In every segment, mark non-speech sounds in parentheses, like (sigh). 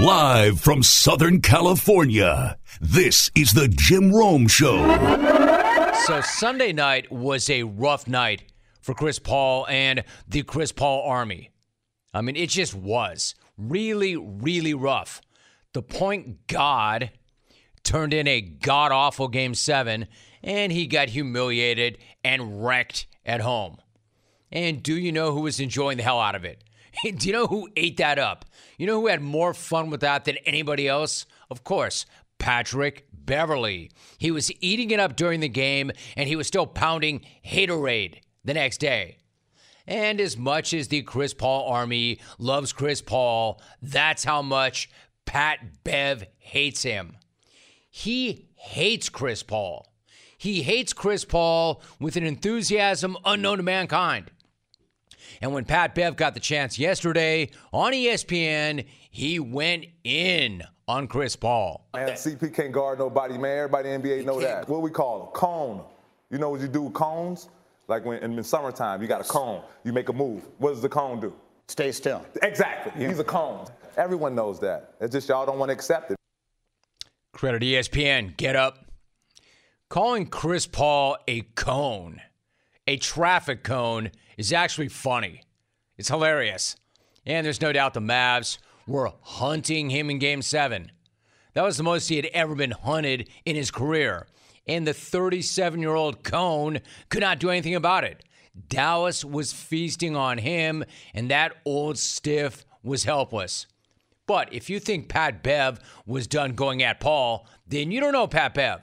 Live from Southern California, this is the Jim Rome Show. So Sunday night was a rough night for Chris Paul and the Chris Paul Army. I mean, it just was really, really rough. The point God turned in a god awful game seven, and he got humiliated and wrecked at home. And do you know who was enjoying the hell out of it? (laughs) do you know who ate that up? You know who had more fun with that than anybody else? Of course, Patrick Beverley. He was eating it up during the game, and he was still pounding haterade the next day. And as much as the Chris Paul army loves Chris Paul, that's how much Pat Bev hates him. He hates Chris Paul. He hates Chris Paul with an enthusiasm unknown to mankind. And when Pat Bev got the chance yesterday on ESPN, he went in on Chris Paul. Man, CP can't guard nobody, man. Everybody in the NBA know that. What we call a cone. You know what you do with cones? Like when in the summertime, you got a cone. You make a move. What does the cone do? Stay still. Exactly. Yeah. He's a cone. Everyone knows that. It's just y'all don't want to accept it. Credit ESPN. Get up. Calling Chris Paul a cone, a traffic cone, is actually funny. It's hilarious. And there's no doubt the Mavs were hunting him in game seven. That was the most he had ever been hunted in his career. And the 37 year old Cone could not do anything about it. Dallas was feasting on him, and that old stiff was helpless. But if you think Pat Bev was done going at Paul, then you don't know Pat Bev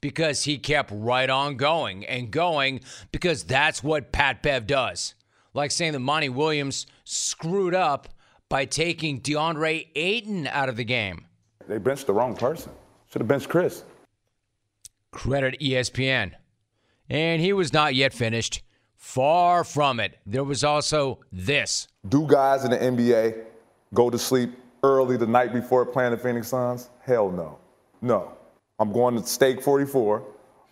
because he kept right on going and going because that's what Pat Bev does. Like saying that Monty Williams screwed up by taking DeAndre Ayton out of the game. They benched the wrong person. Should have benched Chris. Credit ESPN. And he was not yet finished. Far from it. There was also this. Do guys in the NBA go to sleep early the night before playing the Phoenix Suns? Hell no. No. I'm going to Steak 44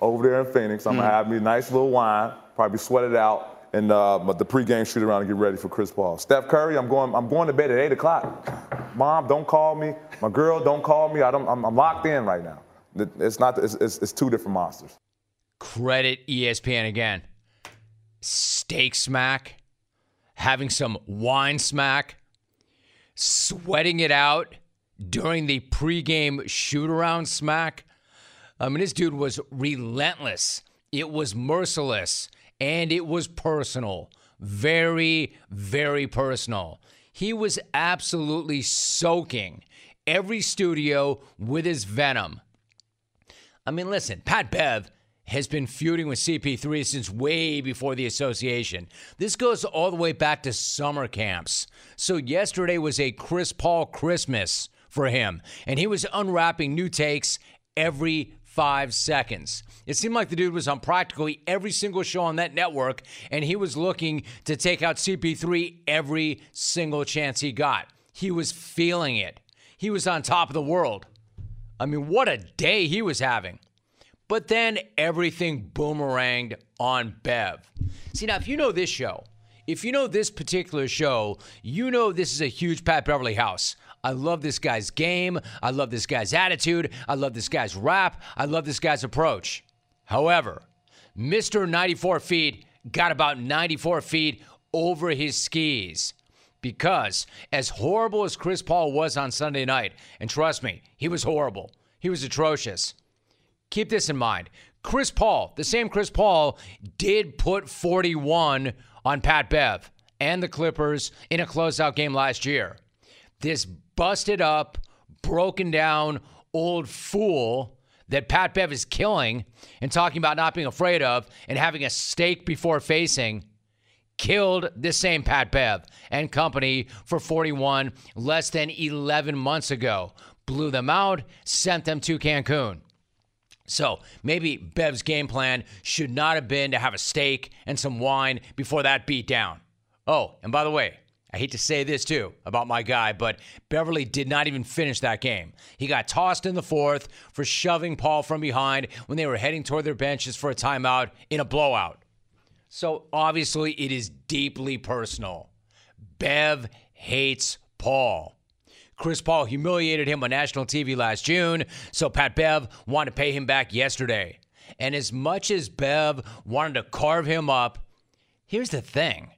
over there in Phoenix. I'm mm. gonna have me a nice little wine, probably sweat it out, and uh, the pregame shoot around and get ready for Chris Paul. Steph Curry, I'm going. I'm going to bed at eight o'clock. Mom, don't call me. My girl, don't call me. I don't. I'm, I'm locked in right now. It's not. It's, it's, it's two different monsters. Credit ESPN again. Steak smack, having some wine smack, sweating it out during the pregame shoot around smack. I mean, this dude was relentless. It was merciless and it was personal. Very, very personal. He was absolutely soaking every studio with his venom. I mean, listen, Pat Bev has been feuding with CP3 since way before the association. This goes all the way back to summer camps. So, yesterday was a Chris Paul Christmas for him, and he was unwrapping new takes every five seconds. It seemed like the dude was on practically every single show on that network, and he was looking to take out CP3 every single chance he got. He was feeling it. He was on top of the world. I mean, what a day he was having. But then everything boomeranged on Bev. See, now, if you know this show, if you know this particular show, you know this is a huge Pat Beverley house. I love this guy's game. I love this guy's attitude. I love this guy's rap. I love this guy's approach. However, Mr. 94 feet got about 94 feet over his skis. Because as horrible as Chris Paul was on Sunday night, and trust me, he was horrible, he was atrocious. Keep this in mind. Chris Paul, the same Chris Paul, did put 41 on Pat Bev and the Clippers in a closeout game last year. This busted up, broken down old fool that Pat Bev is killing and talking about not being afraid of and having a steak before facing killed this same Pat Bev and company for 41 less than 11 months ago. Blew them out, sent them to Cancun. So maybe Bev's game plan should not have been to have a steak and some wine before that beat down. Oh, and by the way, I hate to say this too about my guy, but Beverley did not even finish that game. He got tossed in the fourth for shoving Paul from behind when they were heading toward their benches for a timeout in a blowout. So obviously, it is deeply personal. Bev hates Paul. Chris Paul humiliated him on national TV last June, so Pat Bev wanted to pay him back yesterday. And as much as Bev wanted to carve him up, here's the thing.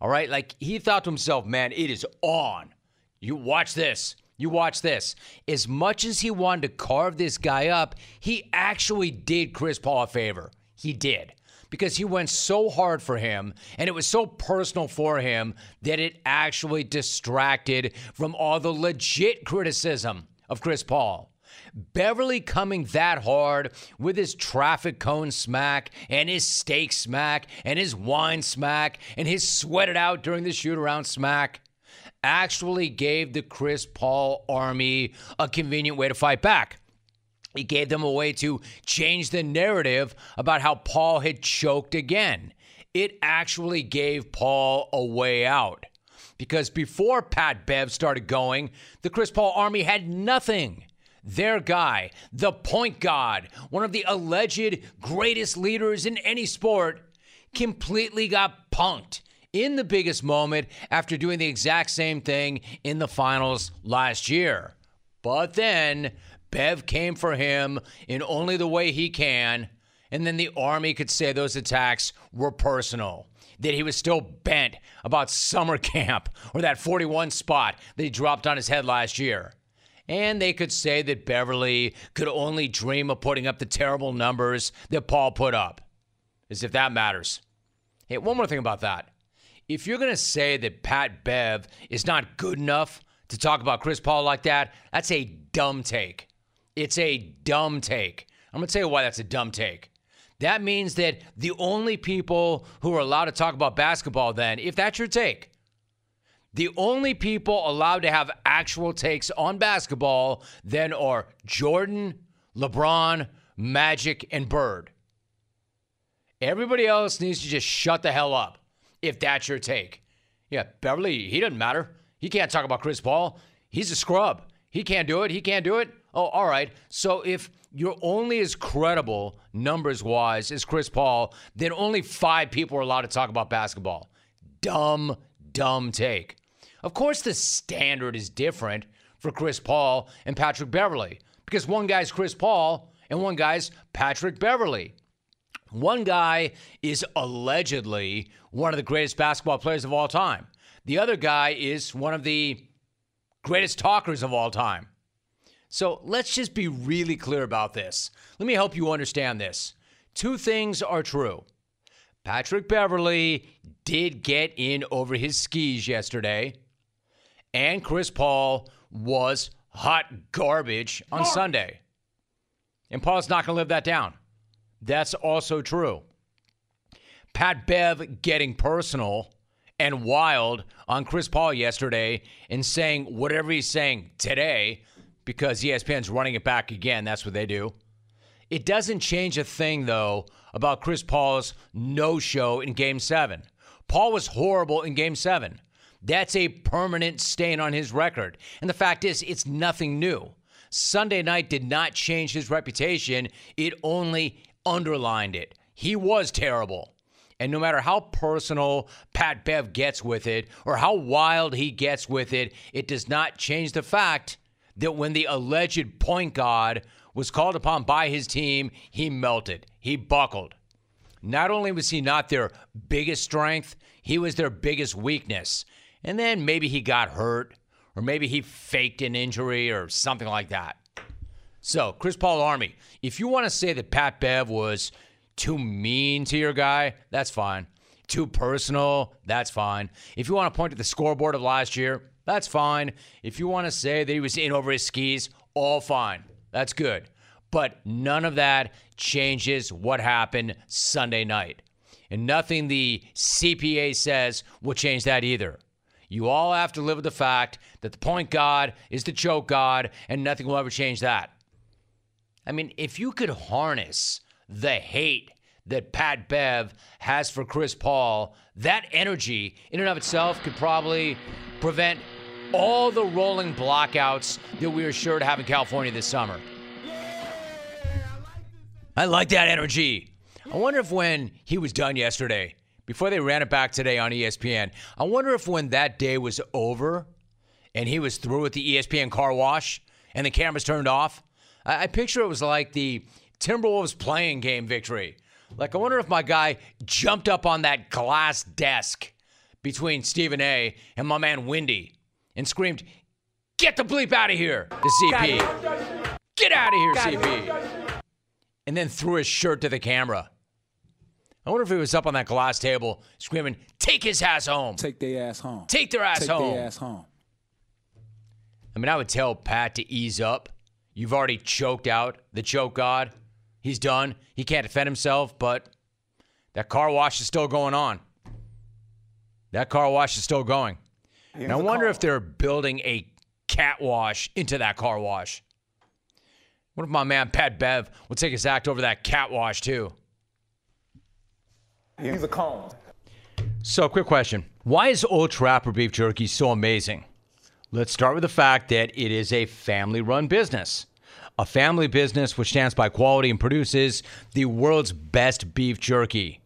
All right, like he thought to himself, man, it is on. You watch this. You watch this. As much as he wanted to carve this guy up, he actually did Chris Paul a favor. He did. Because he went so hard for him and it was so personal for him that it actually distracted from all the legit criticism of Chris Paul. Beverley coming that hard with his traffic cone smack and his steak smack and his wine smack and his sweated out during the shoot around smack actually gave the Chris Paul army a convenient way to fight back. He gave them a way to change the narrative about how Paul had choked again. It actually gave Paul a way out. Because before Pat Bev started going, the Chris Paul army had nothing. Their guy, the point guard, one of the alleged greatest leaders in any sport, completely got punked in the biggest moment after doing the exact same thing in the finals last year. But then Bev came for him in only the way he can, and then the Army could say those attacks were personal. That he was still bent about summer (laughs) camp or that 41 spot that he dropped on his head last year. And they could say that Beverley could only dream of putting up the terrible numbers that Paul put up. As if that matters. Hey, one more thing about that if you're going to say that Pat Bev is not good enough to talk about Chris Paul like that, that's a dumb take. It's a dumb take. I'm going to tell you why that's a dumb take. That means that the only people who are allowed to talk about basketball, then, if that's your take, the only people allowed to have actual takes on basketball then are Jordan, LeBron, Magic, and Bird. Everybody else needs to just shut the hell up if that's your take. Yeah, Beverley, he doesn't matter. He can't talk about Chris Paul. He's a scrub. He can't do it. He can't do it. Oh, all right. So if you're only as credible numbers wise as Chris Paul, then only five people are allowed to talk about basketball. Dumb, dumb take. Of course, the standard is different for Chris Paul and Patrick Beverley because one guy's Chris Paul and one guy's Patrick Beverley. One guy is allegedly one of the greatest basketball players of all time. The other guy is one of the greatest talkers of all time. So let's just be really clear about this. Let me help you understand this. Two things are true. Patrick Beverley did get in over his skis yesterday, and Chris Paul was hot garbage on Sunday. And Paul's not going to live that down. That's also true. Pat Bev getting personal and wild on Chris Paul yesterday and saying whatever he's saying today because ESPN's running it back again. That's what they do. It doesn't change a thing, though, about Chris Paul's no show in game seven. Paul was horrible in game seven. That's a permanent stain on his record. And the fact is, it's nothing new. Sunday night did not change his reputation, it only underlined it. He was terrible. And no matter how personal Pat Bev gets with it or how wild he gets with it, it does not change the fact that when the alleged point guard was called upon by his team, he melted. He buckled. Not only was he not their biggest strength, he was their biggest weakness. And then maybe he got hurt, or maybe he faked an injury or something like that. So, Chris Paul Army, if you want to say that Pat Bev was too mean to your guy, that's fine. Too personal, that's fine. If you want to point to the scoreboard of last year, that's fine. If you want to say that he was in over his skis, all fine. That's good. But none of that changes what happened Sunday night. And nothing the CPA says will change that either. You all have to live with the fact that the point God is the choke God, and nothing will ever change that. I mean, if you could harness the hate that Pat Bev has for Chris Paul, that energy in and of itself could probably prevent all the rolling blockouts that we are sure to have in California this summer. I like that energy. I wonder if when he was done yesterday, before they ran it back today on ESPN, I wonder if when that day was over, and he was through with the ESPN car wash and the cameras turned off. I, I picture it was like the Timberwolves playing game victory. Like, I wonder if my guy jumped up on that glass desk between Stephen A and my man Windy and screamed, Get the bleep out of here, the CP. Get out of here, CP. And then threw his shirt to the camera. I wonder if he was up on that glass table screaming, Take his ass home. Take their ass home. Take their ass Take home. their ass home. I mean, I would tell Pat to ease up. You've already choked out the choke god. He's done. He can't defend himself, but that car wash is still going on. That car wash is still going. And I wonder if they're building a cat wash into that car wash. What if my man Pat Bev will take his act over that cat wash too? He's a cone. So, quick question. Why is Old Trapper Beef Jerky so amazing? Let's start with the fact that it is a family run business. A family business which stands by quality and produces the world's best beef jerky.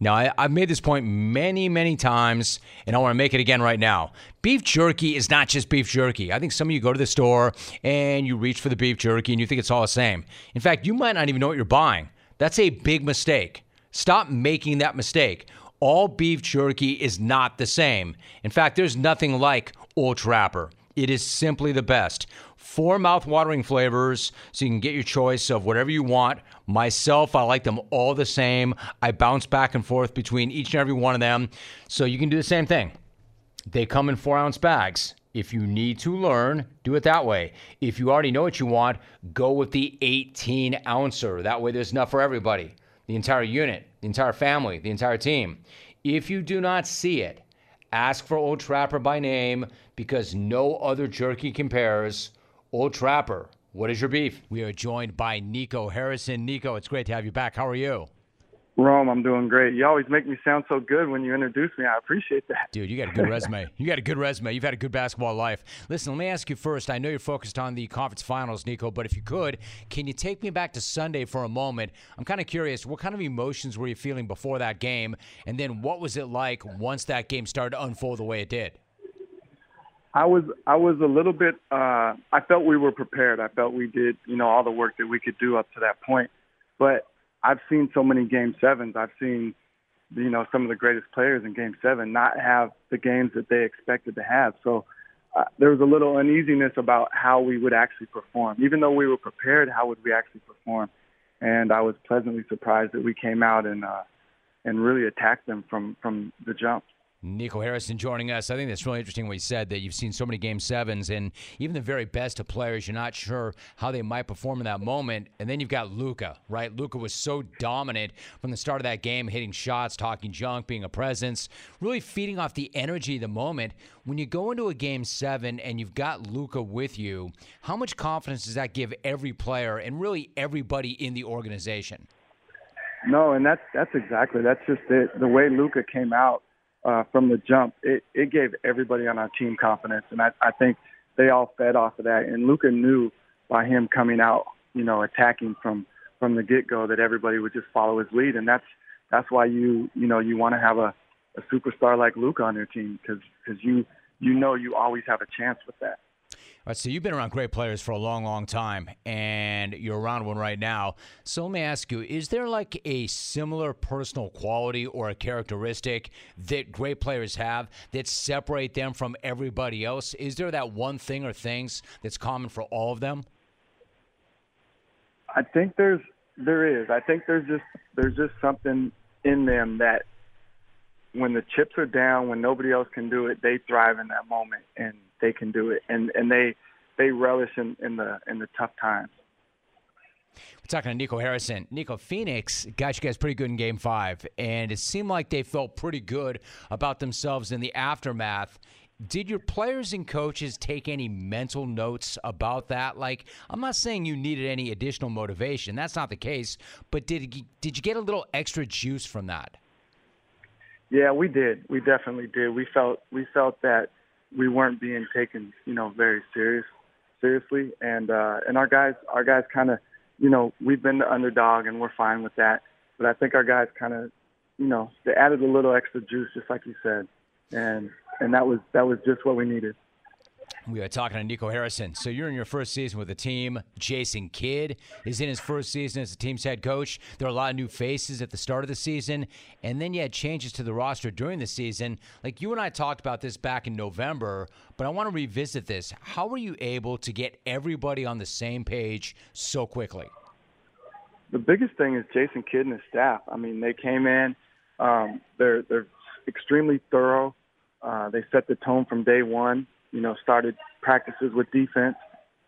Now, I, have made this point many, many times, and I want to make it again right now. Beef jerky is not just beef jerky. I think some of you go to the store and you reach for the beef jerky and you think it's all the same. In fact, you might not even know what you're buying. That's a big mistake. Stop making that mistake. All beef jerky is not the same. In fact, there's nothing like Old Trapper. It is simply the best. Four mouth-watering flavors, so you can get your choice of whatever you want. Myself, I like them all the same. I bounce back and forth between each and every one of them, so you can do the same thing. They come in four ounce bags. If you need to learn, do it that way. If you already know what you want, go with the 18 ouncer. That way, there's enough for everybody the entire unit, the entire family, the entire team. If you do not see it, ask for Old Trapper by name because no other jerky compares. Old Trapper, what is your beef? We are joined by Nico Harrison. Nico, it's great to have you back. How are you? Rome, I'm doing great. You always make me sound so good when you introduce me. I appreciate that. Dude, you got a good resume. You got a good resume. You've had a good basketball life. Listen, let me ask you first. I know you're focused on the conference finals, Nico, but if you could, can you take me back to Sunday for a moment? I'm kind of curious, what kind of emotions were you feeling before that game? And then what was it like once that game started to unfold the way it did? I was I was a little bit uh I felt we were prepared. I felt we did, you know, all the work that we could do up to that point. But I've seen so many game sevens. I've seen, you know, some of the greatest players in game seven not have the games that they expected to have. So uh, there was a little uneasiness about how we would actually perform. Even though we were prepared, how would we actually perform? And I was pleasantly surprised that we came out and uh, and really attacked them from from the jump. Nico Harrison joining us. I think that's really interesting what he said that you've seen so many game sevens, and even the very best of players, you're not sure how they might perform in that moment. And then you've got Luka, right? Luka was so dominant from the start of that game, hitting shots, talking junk, being a presence, really feeding off the energy of the moment. When you go into a game seven and you've got Luka with you, how much confidence does that give every player and really everybody in the organization? No, and that's that's exactly that's just it. The way Luka came out uh, from the jump, it, it gave everybody on our team confidence, and I, I think they all fed off of that. And Luka knew by him coming out, you know, attacking from from the get go that everybody would just follow his lead, and that's that's why you you know you want to have a, a superstar like Luka on your team because because you you know you always have a chance with that. All right, so you've been around great players for a long, long time, and you're around one right now. So let me ask you: Is there like a similar personal quality or a characteristic that great players have that separate them from everybody else? Is there that one thing or things that's common for all of them? I think there's there is. I think there's just there's just something in them that when the chips are down, when nobody else can do it, they thrive in that moment and they can do it, and and they they relish in, in the in the tough times. We're talking to Nico Harrison. Nico, Phoenix got you guys pretty good in game five, and it seemed like they felt pretty good about themselves in the aftermath. Did your players and coaches take any mental notes about that? Like, I'm not saying you needed any additional motivation. That's not the case. But did did you get a little extra juice from that? Yeah, we did. We definitely did. We felt we felt that we weren't being taken, you know, very serious seriously, and uh, and our guys, our guys, kind of, you know, we've been the underdog, and we're fine with that. But I think our guys kind of, you know, they added a little extra juice, just like you said, and and that was that was just what we needed. We are talking to Nico Harrison. So you're in your first season with the team. Jason Kidd is in his first season as the team's head coach. There are a lot of new faces at the start of the season, and then you had changes to the roster during the season. Like you and I talked about this back in November, but I want to revisit this. How were you able to get everybody on the same page so quickly? The biggest thing is Jason Kidd and his staff. I mean, they came in. Um, they're they're extremely thorough. Uh, they set the tone from day one you know, started practices with defense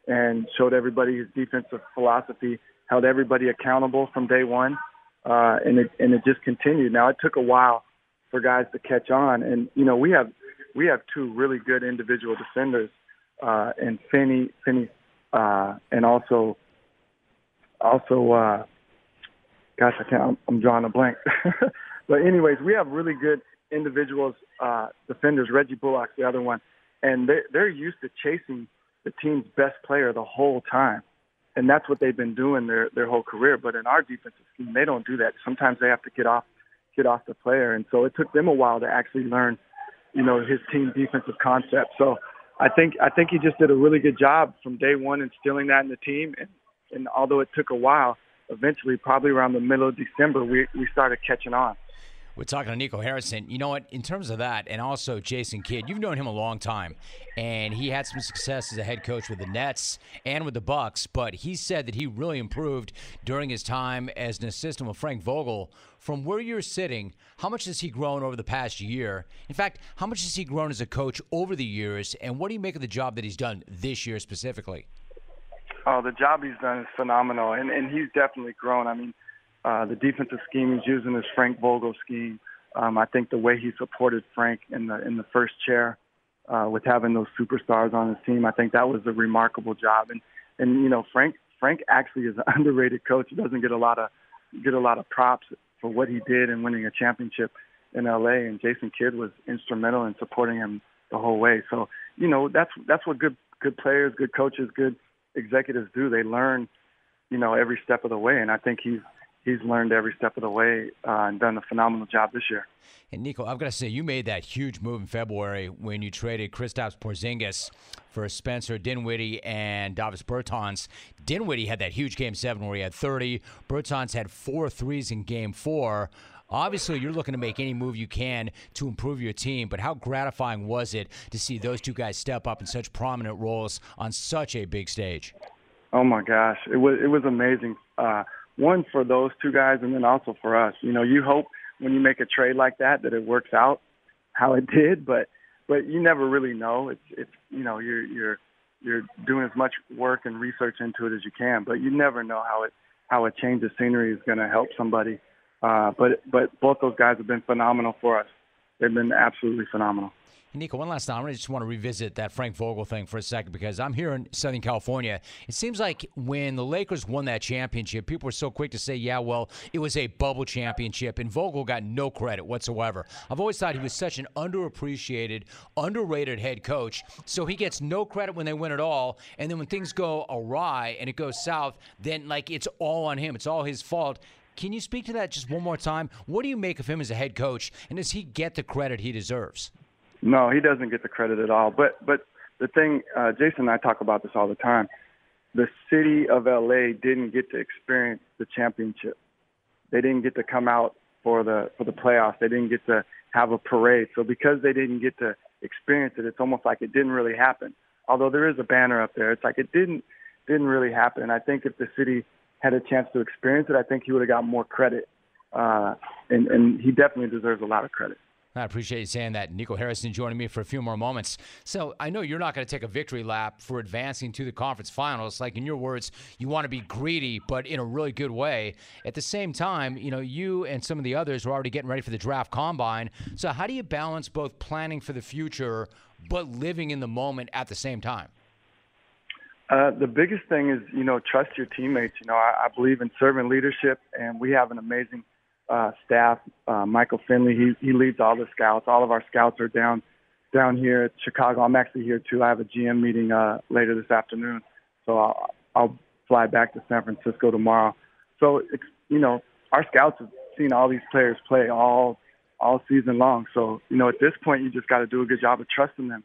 and showed everybody his defensive philosophy, held everybody accountable from day one, uh, and it and it just continued. Now it took a while for guys to catch on, and you know we have we have two really good individual defenders, uh, and Finney Finney, uh, and also also uh, gosh I can't I'm, I'm drawing a blank, (laughs) but anyways we have really good individuals uh, defenders. Reggie Bullock's the other one and they're, they're used to chasing the team's best player the whole time. And that's what they've been doing their their whole career. But in our defensive scheme, they don't do that. Sometimes they have to get off get off the player, and so it took them a while to actually learn, you know, his team defensive concept. So I think I think he just did a really good job from day one instilling that in the team. And, and although it took a while, eventually, probably around the middle of December, we we started catching on. We're talking to Nico Harrison. You know what? In terms of that, and also Jason Kidd, you've known him a long time, and he had some success as a head coach with the Nets and with the Bucks. But he said that he really improved during his time as an assistant with Frank Vogel. From where you're sitting, how much has he grown over the past year? In fact, how much has he grown as a coach over the years? And what do you make of the job that he's done this year specifically? Oh, the job he's done is phenomenal, and and he's definitely grown. I mean uh, the defensive scheme he's using is Frank Vogel scheme. Um, I think the way he supported Frank in the in the first chair uh, with having those superstars on his team, I think that was a remarkable job. And and you know Frank Frank actually is an (laughs) underrated coach. He doesn't get a lot of get a lot of props for what he did in winning a championship in LA. And Jason Kidd was instrumental in supporting him the whole way. So you know that's that's what good good players, good coaches, good executives do. They learn you know every step of the way. And I think he's he's learned every step of the way uh, and done a phenomenal job this year. And Nico, I've got to say, you made that huge move in February when you traded Kristaps Porzingis for Spencer Dinwiddie and Davis Bertans. Dinwiddie had that huge game seven where he had 30. Bertans had four threes in game four. Obviously, you're looking to make any move you can to improve your team, but how gratifying was it to see those two guys step up in such prominent roles on such a big stage? Oh my gosh, it was it was amazing. Uh, one for those two guys and then also for us. You know, you hope when you make a trade like that that it works out how it (laughs) did, but but you never really know. It's it's you know you're you're you're doing as much work and research into it as you can, but you never know how it how a change of scenery is going to help somebody. Uh, but but both those guys have been phenomenal for us. They've been absolutely phenomenal. Nico, one last time. I just want to revisit that Frank Vogel thing for a second because I'm here in Southern California. It seems like when the Lakers won that championship, people were so quick to say, yeah, well, it was a bubble championship, and Vogel got no credit whatsoever. I've always thought he was such an underappreciated, underrated head coach, so he gets no credit when they win it all, and then when things go awry and it goes south, then, like, it's all on him. It's all his fault. Can you speak to that just one more time? What do you make of him as a head coach, and does he get the credit he deserves? No, he doesn't get the credit at all. But but the thing, uh, Jason and I talk about this all the time. The city of LA didn't get to experience the championship. They didn't get to come out for the for the playoffs. They didn't get to have a parade. So because they didn't get to experience it, it's almost like it didn't really happen. Although there is a banner up there, it's like it didn't didn't really happen. And I think if the city had a chance to experience it, I think he would have got more credit. Uh, and, and he definitely deserves a lot of credit. I appreciate you saying that. Nico Harrison joining me for a few more moments. So I know you're not going to take a victory lap for advancing to the conference finals. Like in your words, you want to be greedy, but in a really good way. At the same time, you know, you and some of the others are already getting ready for the draft combine. So how do you balance both planning for the future but living in the moment at the same time? Uh, the biggest thing is, you know, trust your teammates. You know, I, I believe in servant leadership, and we have an amazing – uh, staff. Uh, Michael Finley, he he leads all the scouts. All of our scouts are down down here at Chicago. I'm actually here too. I have a GM meeting uh, later this afternoon, so I'll, I'll fly back to San Francisco tomorrow. So it's you know our scouts have seen all these players play all all season long. So you know at this point you just got to do a good job of trusting them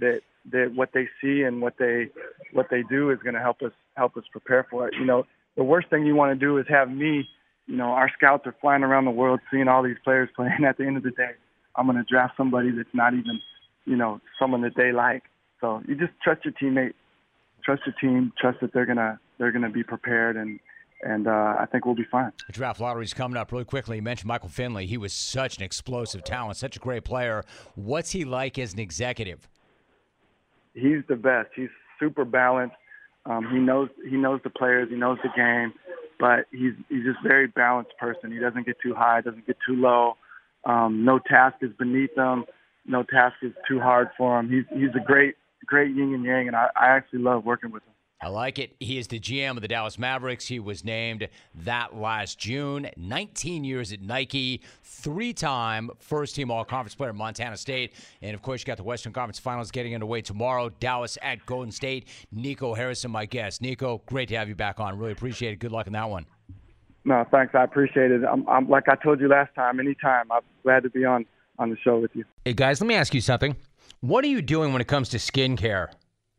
that that what they see and what they what they do is going to help us help us prepare for it. You know, the worst thing you want to do is have me. You know, our scouts are flying around the world seeing all these players (laughs) playing. At the end of the day, I'm going to draft somebody that's not even, you know, someone that they like. So you just trust your teammate, trust your team, trust that they're gonna they're gonna be prepared and and uh, I think we'll be fine. The draft lottery's coming up really quickly. You mentioned Michael Finley. He was such an explosive talent, such a great player. What's he like as an executive? He's the best. He's super balanced. Um, he knows he knows the players. He knows the game, but he's he's just very balanced person. He doesn't get too high, doesn't get too low. Um, no task is beneath him. No task is too hard for him. He's he's a great great yin and yang, and I, I actually love working with him. I like it. He is the GM of the Dallas Mavericks. He was named that last June. 19 years at Nike, three time first team All Conference player at Montana State. And of course, you got the Western Conference Finals getting underway tomorrow. Dallas at Golden State. Nico Harrison, my guest. Nico, great to have you back on. Really appreciate it. Good luck in that one. No, thanks. I appreciate it. I'm, I'm like I told you last time. Anytime, I'm glad to be on on the show with you. Hey guys, let me ask you something. What are you doing when it comes to skincare?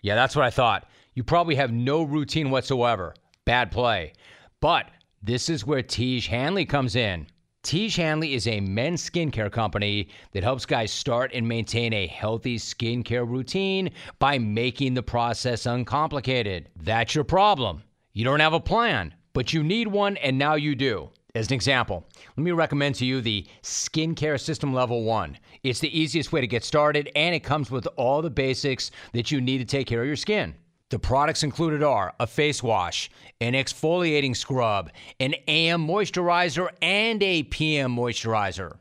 Yeah, that's what I thought you probably have no routine whatsoever. Bad play. But this is where Tiege Hanley comes in. Tiege Hanley is a men's skincare company that helps guys start and maintain a healthy skincare routine by making the process uncomplicated. That's your problem. You don't have a plan, but you need one, and now you do. As an example, let me recommend to you the Skincare System Level 1. It's the easiest way to get started, and it comes with all the basics that you need to take care of your skin. The products included are a face wash, an exfoliating scrub, an AM moisturizer, and a PM moisturizer.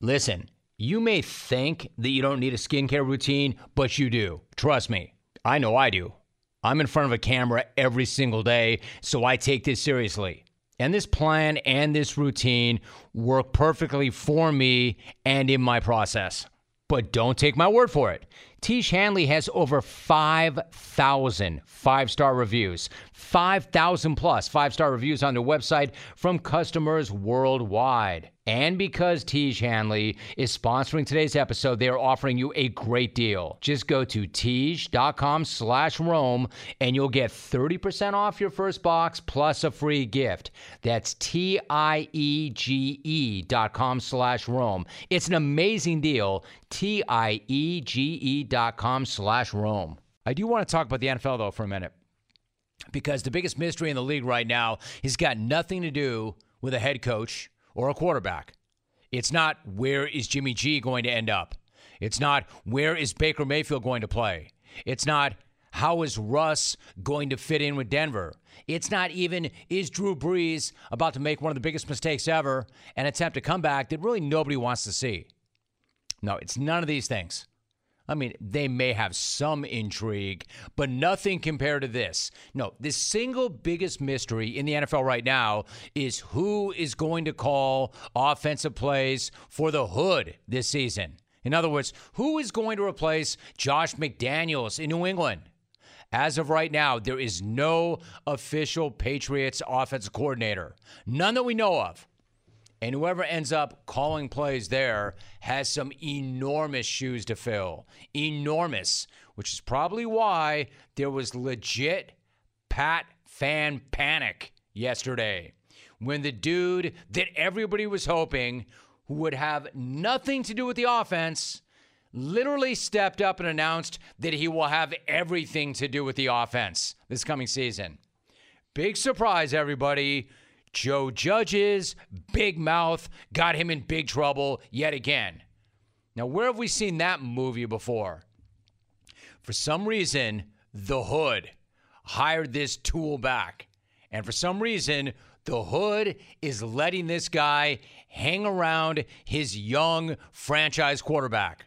Listen, you may think that you don't need a skincare routine, but you do. Trust me, I know I do. I'm in front of a camera every single day, so I take this seriously. And this plan and this routine work perfectly for me and in my process. But don't take my word for it. Tiege Hanley has over 5,000 five star reviews, 5,000 plus five star reviews on their website from customers worldwide. And because Tiege Hanley is sponsoring today's episode, they are offering you a great deal. Just go to Tiege.com slash Rome and you'll get 30% off your first box plus a free gift. That's T-I-E-G-E dot com slash Rome. It's an amazing deal. T-I-E-G-E dot com slash Rome. I do want to talk about the NFL though for a minute because the biggest mystery in the league right now has got nothing to do with a head coach or a quarterback. It's not where is Jimmy G going to end up. It's not where is Baker Mayfield going to play. It's not how is Russ going to fit in with Denver. It's not even is Drew Brees about to make one of the biggest mistakes ever and attempt a comeback that really nobody wants to see. No, it's none of these things. I mean, they may have some intrigue, but nothing compared to this. No, the single biggest mystery in the NFL right now is who is going to call offensive plays for the hood this season. In other words, who is going to replace Josh McDaniels in New England? As of right now, there is no official Patriots offensive coordinator. None that we know of. And whoever ends up calling plays there has some enormous shoes to fill. Enormous, which is probably why there was legit Pat fan panic yesterday when the dude that everybody was hoping would have nothing to do with the offense literally stepped up and announced that he will have everything to do with the offense this coming season. Big surprise, everybody. Joe Judge's big mouth got him in big trouble yet again. Now, where have we seen that movie before? For some reason, the Hood hired this tool back. And for some reason, the Hood is letting this guy hang around his young franchise quarterback.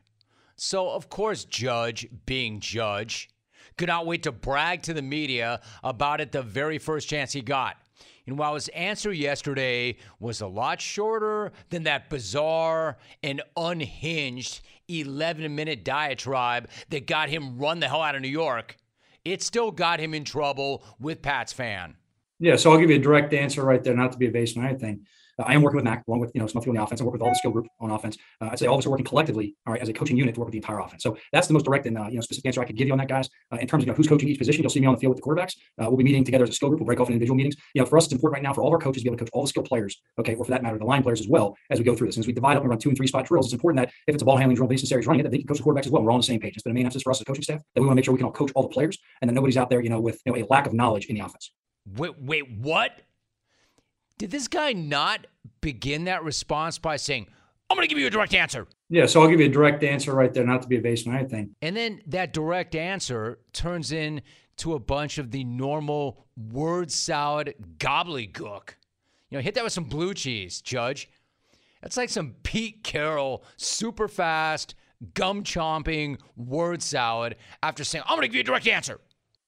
So, of course, Judge, being Judge, could not wait to brag to the media about it the very first chance he got. And while his answer yesterday was a lot shorter than that bizarre and unhinged 11 minute diatribe that got him run the hell out of New York, it still got him in trouble with Pat's fan. Yeah, so I'll give you a direct answer right there, not to be evasive or anything. Uh, I am working with Mac along with you know some people on the offense. I work with all the skill group on offense. Uh, I'd say all of us are working collectively, all right, as a coaching unit to work with the entire offense. So that's the most direct and uh, you know specific answer I could give you on that, guys. Uh, in terms of you know, who's coaching each position, you'll see me on the field with the quarterbacks. Uh, we'll be meeting together as a skill group. We'll break off in individual meetings. You know, for us, it's important right now for all of our coaches to be able to coach all the skill players, okay, or for that matter, the line players as well as we go through this. And as we divide up and run two and three spot drills, it's important that if it's a ball handling drill, Mason Series running it, that they can coach the quarterbacks as well. We're all on the same page. It's been a main emphasis for us as coaching staff that we want to make sure we can all coach all the players and that nobody's out there, you know, with you know, a lack of knowledge in the offense. Wait, wait, what? Did this guy not begin that response by saying, I'm going to give you a direct answer? Yeah, so I'll give you a direct answer right there, not to be evasive or anything. And then that direct answer turns into a bunch of the normal word salad gobbledygook. You know, hit that with some blue cheese, Judge. That's like some Pete Carroll, super fast, gum chomping word salad after saying, I'm going to give you a direct answer.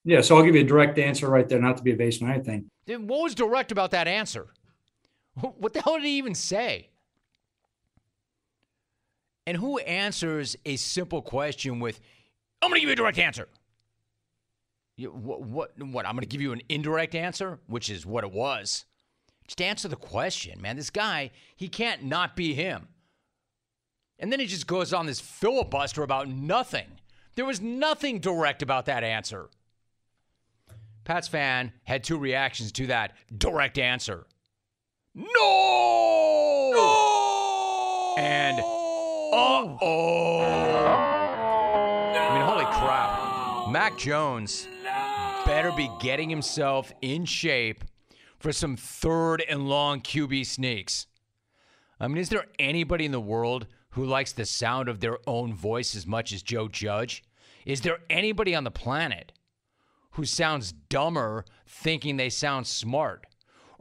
Yeah, so I'll give you a direct answer right there, not to be evasive or anything. Then what was direct about that answer? (laughs) What the hell did he even say? And who answers a simple question with, I'm going to give you a direct answer? You, what, what, what? I'm going to give you an indirect answer, which is what it was. Just answer the question, man. This guy, he can't not be him. And then he just goes on this filibuster about nothing. There was nothing direct about that answer. Pats fan had two reactions to that direct answer. No! No! And uh oh. I mean, holy crap. Mac Jones better be getting himself in shape for some third and long QB sneaks. I mean, is there anybody in the world who likes the sound of their own voice as much as Joe Judge? Is there anybody on the planet who sounds dumber thinking they sound smart?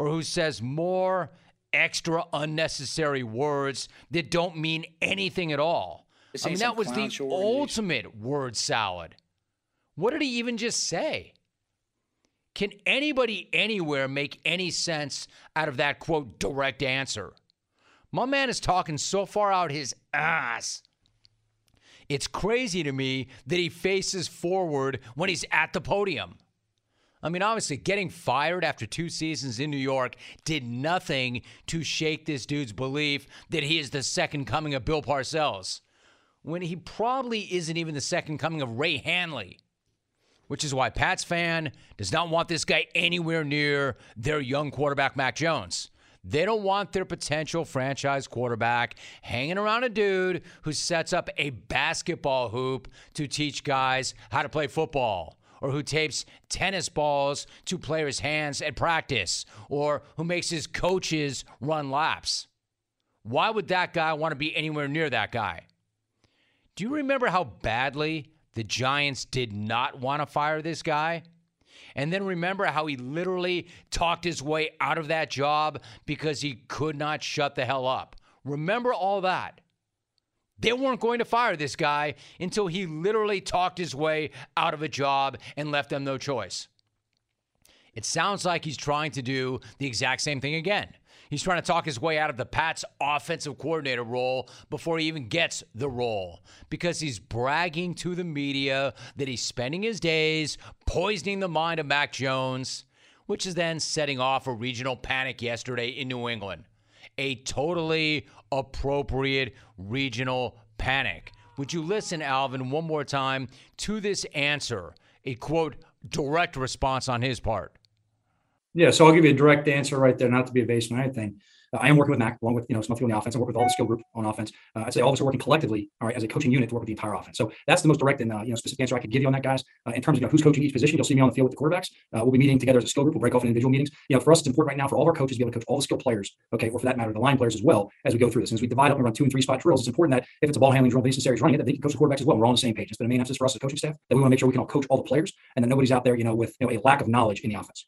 Or who says more extra unnecessary words that don't mean anything at all? I mean, that was the ultimate word salad. What did he even just say? Can anybody anywhere make any sense out of that quote direct answer? My man is talking so far out his ass. It's crazy to me that he faces forward when he's at the podium. I mean, obviously, getting fired after two seasons in New York did nothing to shake this dude's belief that he is the second coming of Bill Parcells, when he probably isn't even the second coming of Ray Handley which is why Pats fan does not want this guy anywhere near their young quarterback, Mac Jones. They don't want their potential franchise quarterback hanging around a dude who sets up a basketball hoop to teach guys how to play football, or who tapes tennis balls to players' hands at practice, or who makes his coaches run laps. Why would that guy want to be anywhere near that guy? Do you remember how badly the Giants did not want to fire this guy. And then remember how he literally talked his way out of that job because he could not shut the hell up. Remember all that. They weren't going to fire this guy until he literally talked his way out of a job and left them no choice. It sounds like he's trying to do the exact same thing again. He's trying to talk his way out of the Pats offensive coordinator role before he even gets the role because he's bragging to the media that he's spending his days poisoning the mind of Mac Jones, which is then setting off a regional panic yesterday in New England. A totally appropriate regional panic. Would you listen, Alvin, one more time to this answer? A quote, direct response on his part. Yeah, so I'll give you a direct answer right there, not to be evasive or anything. Uh, I am working with Mac along with you know people in the offense. I work with all the skill group on offense. Uh, I'd say all of us are working collectively, all right, as a coaching unit to work with the entire offense. So that's the most direct and uh, you know specific answer I could give you on that, guys. Uh, in terms of you know, who's coaching each position, you'll see me on the field with the quarterbacks. Uh, we'll be meeting together as a skill group. We'll break off in individual meetings. You know, for us, it's important right now for all of our coaches to be able to coach all the skill players, okay, or for that matter, the line players as well as we go through this. And as we divide up and run two and three spot drills, it's important that if it's a ball handling drill, Mason Series running it, that they can coach the quarterbacks as well. We're all on the same page. It's been a main emphasis for us as coaching staff that we want to make sure we can all coach all the players and that nobody's out there, you know, with you know, a lack of knowledge in the offense.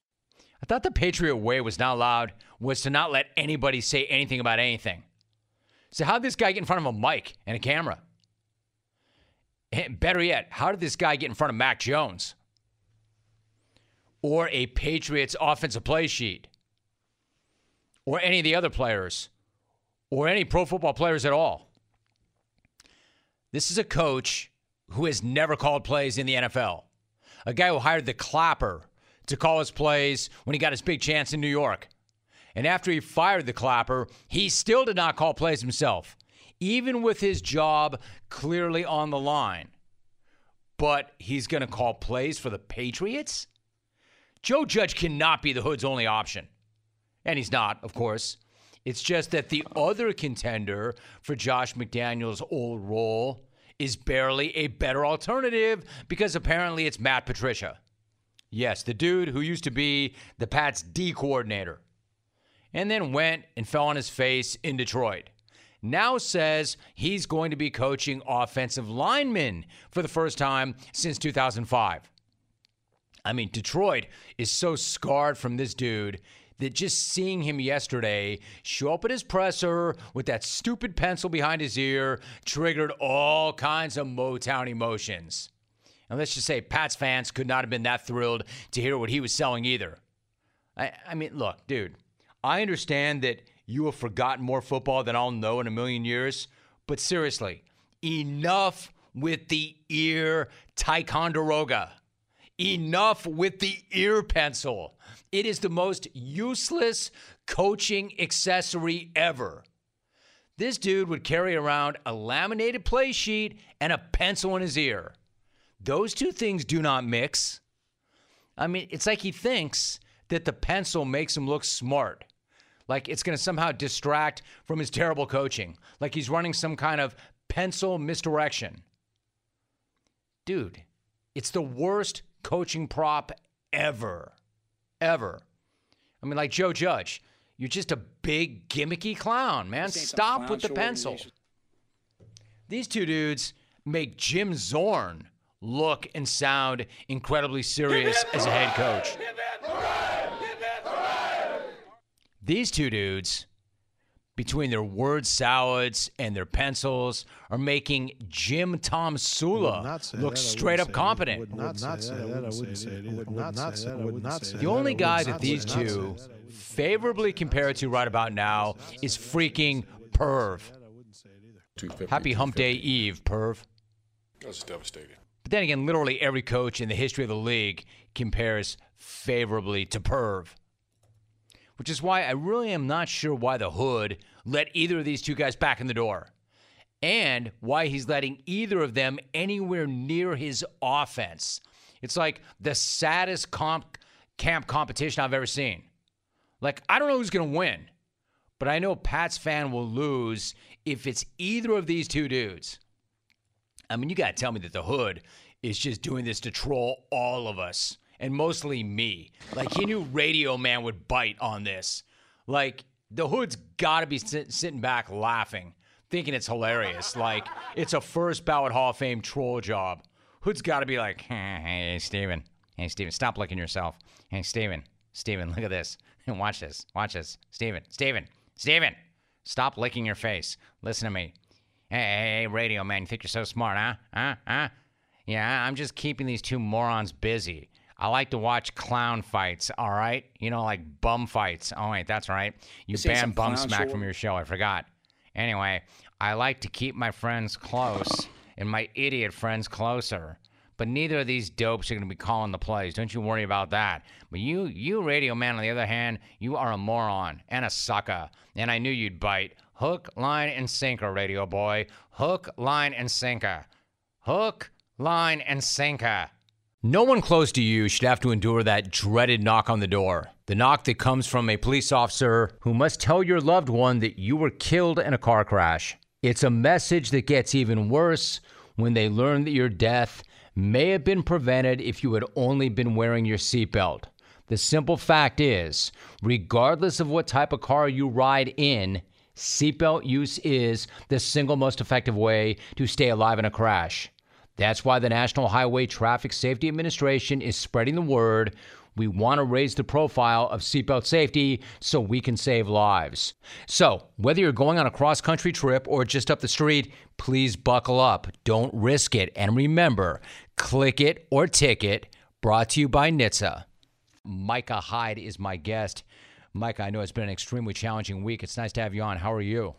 I thought the Patriot way was not allowed was to not let anybody say anything about anything. So how did this guy get in front of a mic and a camera? And better yet, how did this guy get in front of Mac Jones? Or a Patriots offensive play sheet? Or any of the other players? Or any pro football players at all? This is a coach who has never called plays in the NFL. A guy who hired the clapper to call his plays when he got his big chance in New York. And after he fired the clapper, he still did not call plays himself, even with his job clearly on the line. But he's going to call plays for the Patriots? Joe Judge cannot be the Hood's only option. And he's not, of course. It's just that the other contender for Josh McDaniels' old role is barely a better alternative because apparently it's Matt Patricia. Yes, the dude who used to be the Pats D coordinator and then went and fell on his face in Detroit. Now says he's going to be coaching offensive linemen for the first time since 2005. I mean, Detroit is so scarred from this dude that just seeing him yesterday show up at his presser with that stupid pencil behind his ear triggered all kinds of Motown emotions. And let's just say Pats fans could not have been that thrilled to hear what he was selling either. I, I mean, look, dude, I understand that you have forgotten more football than I'll know in a million years, but seriously, enough with the ear Ticonderoga. Enough with the ear pencil. It is the most useless coaching accessory ever. This dude would carry around a laminated play sheet and a pencil in his ear. Those two things do not mix. I mean, it's like he thinks that the pencil makes him look smart. Like it's going to somehow distract from his terrible coaching. Like he's running some kind of pencil misdirection. Dude, it's the worst coaching prop ever. Ever. I mean, like Joe Judge, you're just a big gimmicky clown, man. Stop with the pencil. These two dudes make Jim Zorn look and sound incredibly serious as a head coach. These two dudes, between their word salads and their pencils, are making Jim Tomsula look straight up competent. The only guy that these two favorably compare to right about now is freaking Perv. Happy Hump Day Eve, Perv. I was devastated. But then again, literally every coach in the history of the league compares favorably to Perv. Which is why I really am not sure why the Hood let either of these two guys back in the door. And why he's letting either of them anywhere near his offense. It's like the saddest comp, camp competition I've ever seen. Like, I don't know who's going to win, but I know Pat's fan will lose if it's either of these two dudes. I mean, you got to tell me that the hood is just doing this to troll all of us and mostly me. Like, he knew Radio Man would bite on this. Like, the hood's got to be sit- sitting back laughing, thinking it's hilarious. Like, it's a first ballot Hall of Fame troll job. Hood's got to be like, hey, Steven. Hey, Steven, stop licking yourself. Hey, Steven. Steven, look at this. (laughs) Watch this. Watch this. Steven. Steven. Steven. Stop licking your face. Listen to me. Hey, hey, hey, radio man, you think you're so smart, huh? Huh? Huh? Yeah, I'm just keeping these two morons busy. I like to watch clown fights, all right? You know, like bum fights. Oh, wait, that's right. You ain't banned Bum Smack from your show. I forgot. Anyway, I like to keep my friends close and my idiot friends closer. But neither of these dopes are going to be calling the plays. Don't you worry about that. But you, you radio man, on the other hand, you are a moron and a sucker. And I knew you'd bite. Hook, line, and sinker, radio boy. Hook, line, and sinker. Hook, line, and sinker. No one close to you should have to endure that dreaded knock on the door. The knock that comes from a police officer who must tell your loved one that you were killed in a car crash. It's a message that gets even worse when they learn that your death may have been prevented if you had only been wearing your seatbelt. The simple fact is, regardless of what type of car you ride in, seatbelt use is the single most effective way to stay alive in a crash. That's why the National Highway Traffic Safety Administration is spreading the word. We want to raise the profile of seatbelt safety so we can save lives. So, whether you're going on a cross country trip or just up the street, please buckle up. Don't risk it. And remember, click it or ticket. Brought to you by NHTSA. Micah Hyde is my guest. Micah, I know it's been an extremely challenging week. It's nice to have you on. How are you?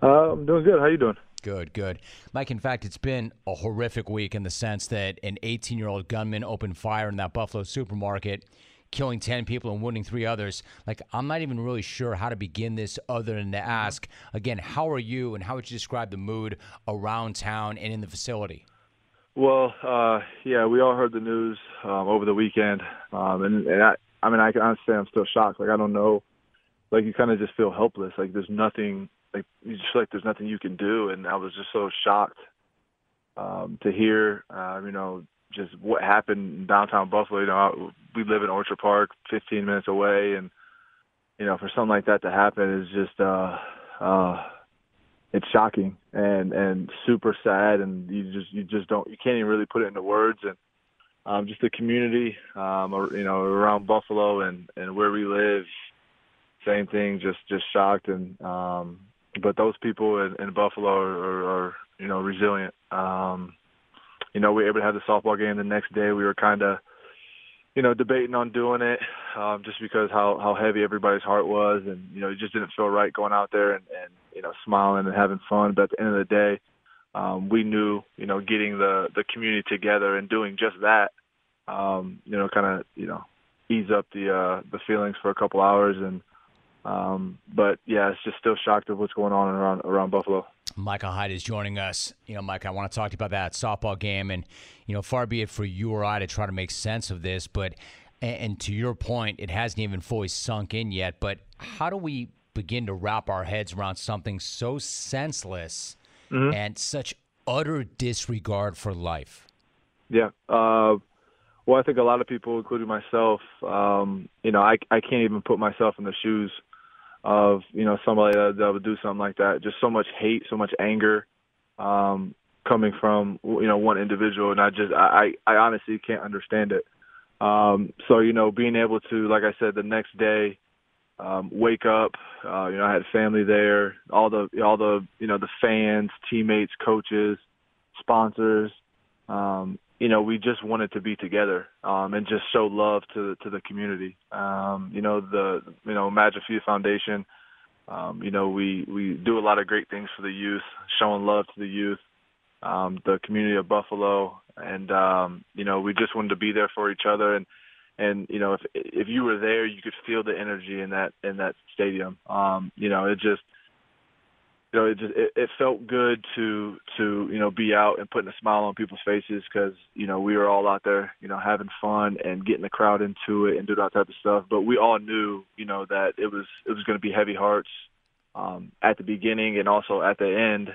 Uh, I'm doing good. How you doing? Good, good. Mike, in fact, it's been a horrific week in the sense that an 18 year old gunman opened fire in that Buffalo supermarket, killing 10 people and wounding three others. Like, I'm not even really sure how to begin this other than to ask, again, how are you and how would you describe the mood around town and in the facility? Well, uh, yeah, we all heard the news um, over the weekend, um, and, and I, I mean, I can honestly say I'm still shocked. Like, I don't know, like you kind of just feel helpless. Like there's nothing, like you just feel like there's nothing you can do, and I was just so shocked um, to hear, uh, you know, just what happened in downtown Buffalo. You know, we live in Orchard Park, 15 minutes away, and you know, for something like that to happen is just, uh, uh, it's shocking and and super sad, and you just you just don't you can't even really put it into words, and um, just the community, um, or, you know, around Buffalo and and where we live, same thing, just just shocked, and um, but those people in, in Buffalo are, are, are you know resilient. Um, you know, we were able to have the softball game the next day. We were kind of, you know, debating on doing it, um, just because how how heavy everybody's heart was, and you know, it just didn't feel right going out there and, and you know, smiling and having fun. But at the end of the day, um, we knew, you know, getting the the community together and doing just that, um, you know, kind of, you know, ease up the uh, the feelings for a couple hours and um, but yeah, it's just still shocked of what's going on around around Buffalo. Micah Hyde is joining us. You know, Mike, I want to talk to you about that softball game, and you know, far be it for you or I to try to make sense of this, but and to your point, it hasn't even fully sunk in yet. But how do we begin to wrap our heads around something so senseless mm-hmm. and such utter disregard for life? Yeah. Uh, well, I think a lot of people, including myself, um, you know, I I can't even put myself in the shoes of you know somebody that, that would do something like that. Just so much hate, so much anger um, coming from you know one individual, and I just I I honestly can't understand it. Um, so you know, being able to, like I said, the next day, um, wake up. Uh, you know, I had family there, all the all the you know the fans, teammates, coaches, sponsors. Um, you know, we just wanted to be together um, and just show love to to the community. Um, you know, the you know Magic Few Foundation. Um, you know, we we do a lot of great things for the youth, showing love to the youth, um, the community of Buffalo, and um, you know, we just wanted to be there for each other. And and you know, if if you were there, you could feel the energy in that in that stadium. Um, you know, it just you know, it just it, it felt good to to you know be out and putting a smile on people's faces because you know we were all out there, you know, having fun and getting the crowd into it and doing that type of stuff. But we all knew, you know, that it was it was going to be heavy hearts um, at the beginning and also at the end.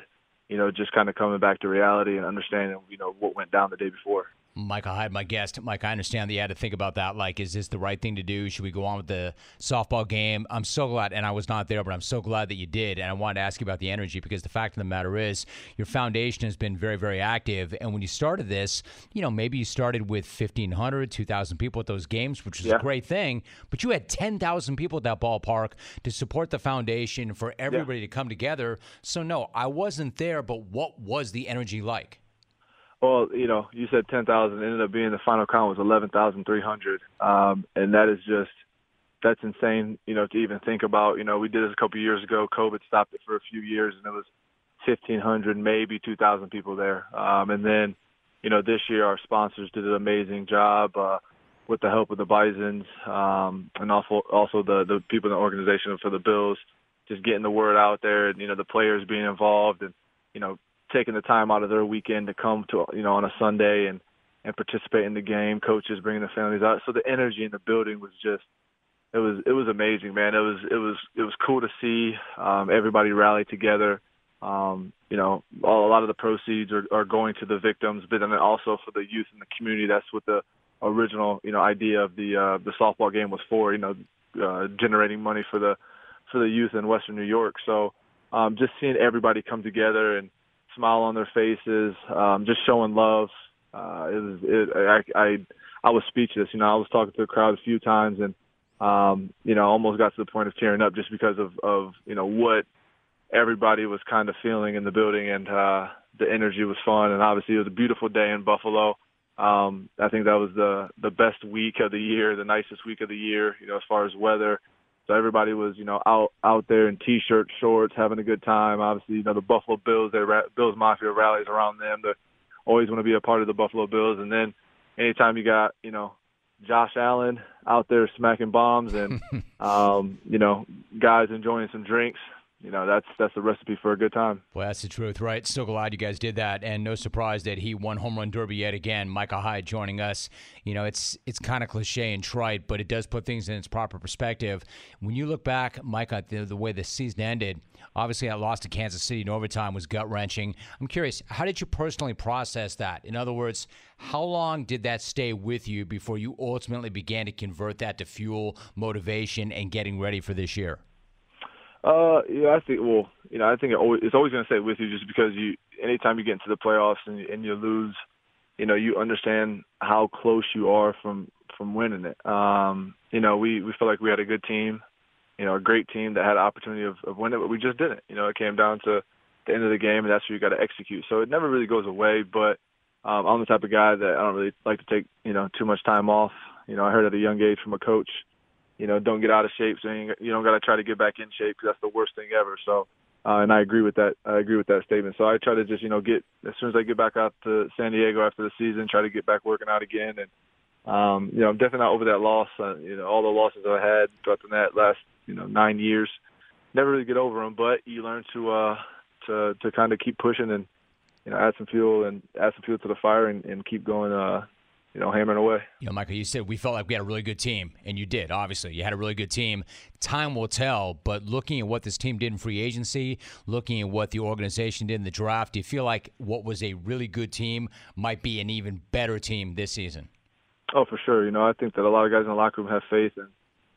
You know, just kind of coming back to reality and understanding, you know, what went down the day before. Micah Hyde, my guest. Mike, I understand that you had to think about that. Like, is this the right thing to do? Should we go on with the softball game? I'm so glad, and I was not there, but I'm so glad that you did. And I wanted to ask you about the energy because the fact of the matter is, your foundation has been very, very active. And when you started this, you know, maybe you started with 1,500, 2,000 people at those games, which is yeah. a great thing, but you had 10,000 people at that ballpark to support the foundation for everybody yeah. to come together. So, no, I wasn't there, but what was the energy like? Well, you know, you said 10,000. Ended up being the final count was 11,300, um, and that is just that's insane. You know, to even think about. You know, we did this a couple of years ago. COVID stopped it for a few years, and it was 1,500, maybe 2,000 people there. Um, and then, you know, this year our sponsors did an amazing job uh, with the help of the Bisons um, and also also the the people in the organization for the Bills, just getting the word out there. And, you know, the players being involved and you know taking the time out of their weekend to come to you know on a Sunday and and participate in the game. Coaches bringing the families out, so the energy in the building was just it was it was amazing, man. It was it was it was cool to see um, everybody rally together. Um, you know, all, a lot of the proceeds are, are going to the victims, but then also for the youth in the community. That's what the original you know idea of the uh, the softball game was for. You know, uh, generating money for the for the youth in Western New York. So um, just seeing everybody come together and smile on their faces, um, just showing love. Uh, it was, it, I, I, I was speechless. You know, I was talking to the crowd a few times and, um, you know, almost got to the point of tearing up just because of, of, you know, what everybody was kind of feeling in the building and, uh, the energy was fun. And obviously it was a beautiful day in Buffalo. Um, I think that was the, the best week of the year, the nicest week of the year, you know, as far as weather. So everybody was, you know, out out there in t-shirts, shorts, having a good time. Obviously, you know, the Buffalo Bills, their Bills Mafia rallies around them. They always want to be a part of the Buffalo Bills. And then anytime you got, you know, Josh Allen out there smacking bombs and (laughs) um, you know guys enjoying some drinks you know that's that's the recipe for a good time. Well, that's the truth, right? So glad you guys did that, and no surprise that he won home run derby yet again. Micah Hyde joining us. You know, it's it's kind of cliche and trite, but it does put things in its proper perspective. When you look back, Micah, the, the way the season ended, obviously that loss to Kansas City in overtime was gut wrenching. I'm curious, how did you personally process that? In other words, how long did that stay with you before you ultimately began to convert that to fuel, motivation, and getting ready for this year? Uh, yeah, I think. Well, you know, I think it always, it's always going to stay with you just because you, anytime you get into the playoffs and, and you lose, you know, you understand how close you are from from winning it. Um, you know, we we felt like we had a good team, you know, a great team that had an opportunity of, of winning it, but we just didn't. You know, it came down to the end of the game, and that's where you got to execute. So it never really goes away. But um, I'm the type of guy that I don't really like to take you know too much time off. You know, I heard at a young age from a coach you know, don't get out of shape. So you don't got to try to get back in shape because that's the worst thing ever. So, uh, and I agree with that. I agree with that statement. So I try to just, you know, get as soon as I get back out to San Diego after the season, try to get back working out again. And, um, you know, I'm definitely not over that loss. Uh, you know, all the losses I had throughout the net last, you know, nine years, never really get over them. But you learn to, uh, to, to kind of keep pushing and, you know, add some fuel and add some fuel to the fire and, and keep going, uh, you know, hammering away. You know, Micah, you said we felt like we had a really good team, and you did. Obviously, you had a really good team. Time will tell, but looking at what this team did in free agency, looking at what the organization did in the draft, do you feel like what was a really good team might be an even better team this season? Oh, for sure. You know, I think that a lot of guys in the locker room have faith and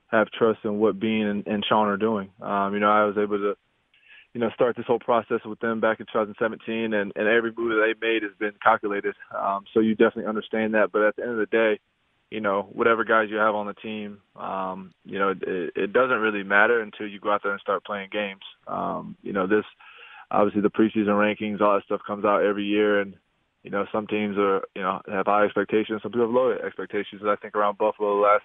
have trust in what Beane and, and Sean are doing. Um, you know, I was able to you know, start this whole process with them back in 2017, and, and every move that they made has been calculated. Um, so you definitely understand that. But at the end of the day, you know, whatever guys you have on the team, um, you know, it, it doesn't really matter until you go out there and start playing games. Um, you know, this obviously the preseason rankings, all that stuff comes out every year, and you know, some teams are, you know, have high expectations, some people have low expectations. And I think around Buffalo the last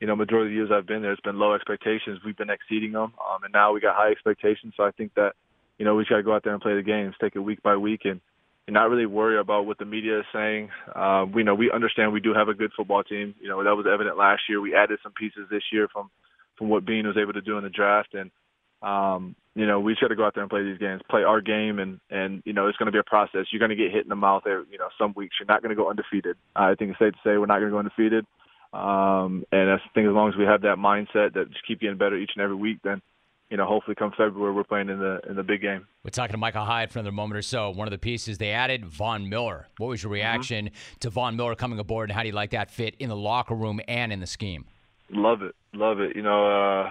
you know, majority of the years I've been there, it's been low expectations. We've been exceeding them, um, and now we got high expectations. So I think that, you know, we just got to go out there and play the games, take it week by week, and, and not really worry about what the media is saying. Uh, we know we understand we do have a good football team. You know, that was evident last year. We added some pieces this year from from what Beane was able to do in the draft, and um, you know, we just got to go out there and play these games, play our game, and and you know, it's going to be a process. You're going to get hit in the mouth. There, you know, some weeks you're not going to go undefeated. I think it's safe to say we're not going to go undefeated. Um, and I think as long as we have that mindset that just keep getting better each and every week, then you know, hopefully come February we're playing in the in the big game. We're talking to Micah Hyde for another moment or so. One of the pieces they added, Von Miller. What was your mm-hmm. reaction mm-hmm. to Von Miller coming aboard, and how do you like that fit in the locker room and in the scheme? Love it, love it. You know, uh,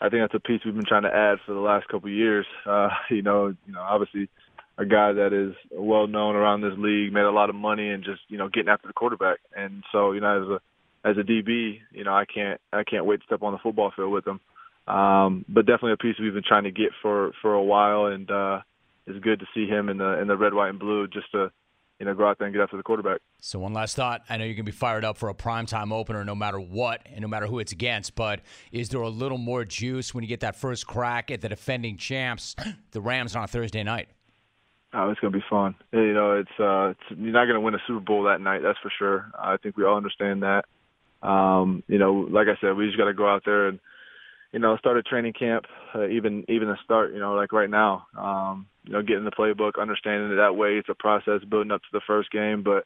I think that's a piece we've been trying to add for the last couple of years. Uh, (laughs) you know, you know, obviously a guy that is well known around this league, made a lot of money, and just you know getting after the quarterback. And so, you know, as a as a DB, you know, I can't I can't wait to step on the football field with him. Um, but definitely a piece we've been trying to get for for a while, and uh, it's good to see him in the in the red, white, and blue just to you know go out there and get after the quarterback. So one last thought: I know you can be fired up for a primetime opener, no matter what, and no matter who it's against. But is there a little more juice when you get that first crack at the defending champs, the Rams, on a Thursday night? Oh, it's gonna be fun. You know, it's uh, it's, you're not gonna win a Super Bowl that night, that's for sure. I think we all understand that um, you know, like I said, we just got to go out there and, you know, start a training camp, uh, even even the start, you know, like right now, um, you know, getting the playbook, understanding it that way. It's a process building up to the first game, but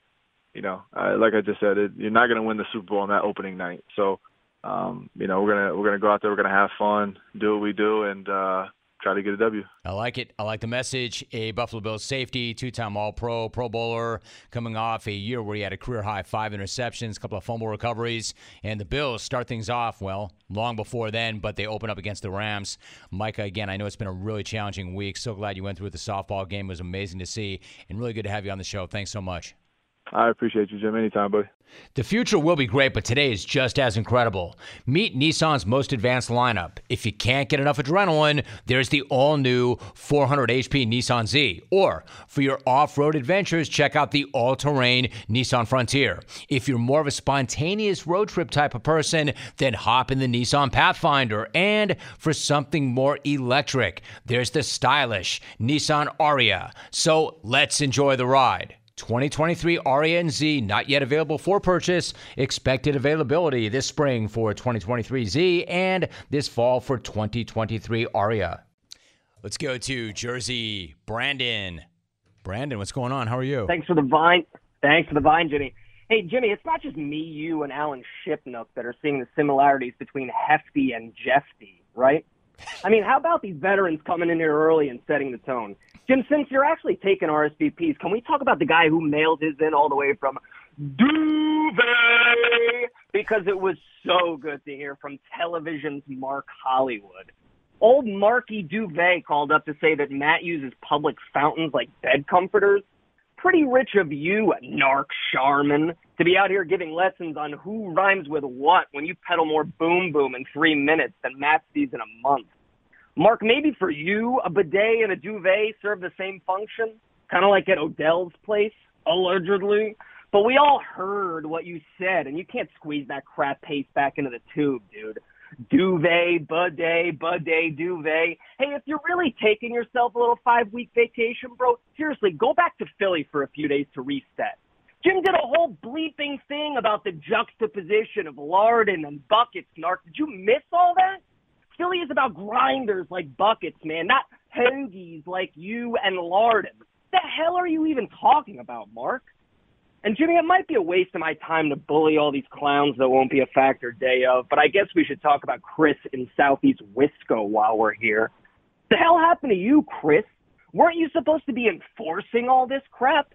you know, uh, like I just said, it, you're not going to win the Super Bowl on that opening night. So, um, you know, we're gonna we're gonna go out there, we're gonna have fun, do what we do, and uh, try to get a W. I like it. I like the message. A Buffalo Bills safety, two-time All-Pro, Pro Bowler, coming off a year where he had a career high five interceptions, a couple of fumble recoveries, and the Bills start things off well long before then, but they open up against the Rams. Micah, again, I know it's been a really challenging week. So glad you went through with the softball game. It was amazing to see, and really good to have you on the show. Thanks so much. I appreciate you, Jim. Anytime, buddy. The future will be great, but today is just as incredible. Meet Nissan's most advanced lineup. If you can't get enough adrenaline, there's the all new 400 HP Nissan Z. Or for your off road adventures, check out the all terrain Nissan Frontier. If you're more of a spontaneous road trip type of person, then hop in the Nissan Pathfinder. And for something more electric, there's the stylish Nissan Ariya. So let's enjoy the ride. 2023 Ariya and Z not yet available for purchase. Expected availability this spring for 2023 Z and this fall for 2023 Ariya. Let's go to Jersey. Brandon. Brandon, what's going on? How are you? Thanks for the vine. Thanks for the vine, Jimmy. Hey, Jimmy, it's not just me, you, and Alan Shipnuck that are seeing the similarities between Hefty and Jeffy, right? I mean, how about these veterans coming in here early and setting the tone? Jim, since you're actually taking RSVPs, can we talk about the guy who mailed his in all the way from Duvet? Because it was so good to hear from television's Mark Hollywood. Old Marky Duvet called up to say that Matt uses public fountains like bed comforters. Pretty rich of you, Narc Sharman, to be out here giving lessons on who rhymes with what when you pedal more boom boom in three minutes than Matt sees in a month. Mark, maybe for you, a bidet and a duvet serve the same function, kind of like at Odell's place, allegedly. But we all heard what you said, and you can't squeeze that crap paste back into the tube, dude. Duvet, bidet, bidet, duvet. Hey, if you're really taking yourself a little five week vacation, bro, seriously, go back to Philly for a few days to reset. Jim did a whole bleeping thing about the juxtaposition of Larden and buckets, Nark. Did you miss all that? Philly is about grinders like buckets, man, not hoagies like you and Larden. What the hell are you even talking about, Mark? And Jimmy, it might be a waste of my time to bully all these clowns that won't be a factor day of, but I guess we should talk about Chris in Southeast Wisco while we're here. What the hell happened to you, Chris? Weren't you supposed to be enforcing all this crap?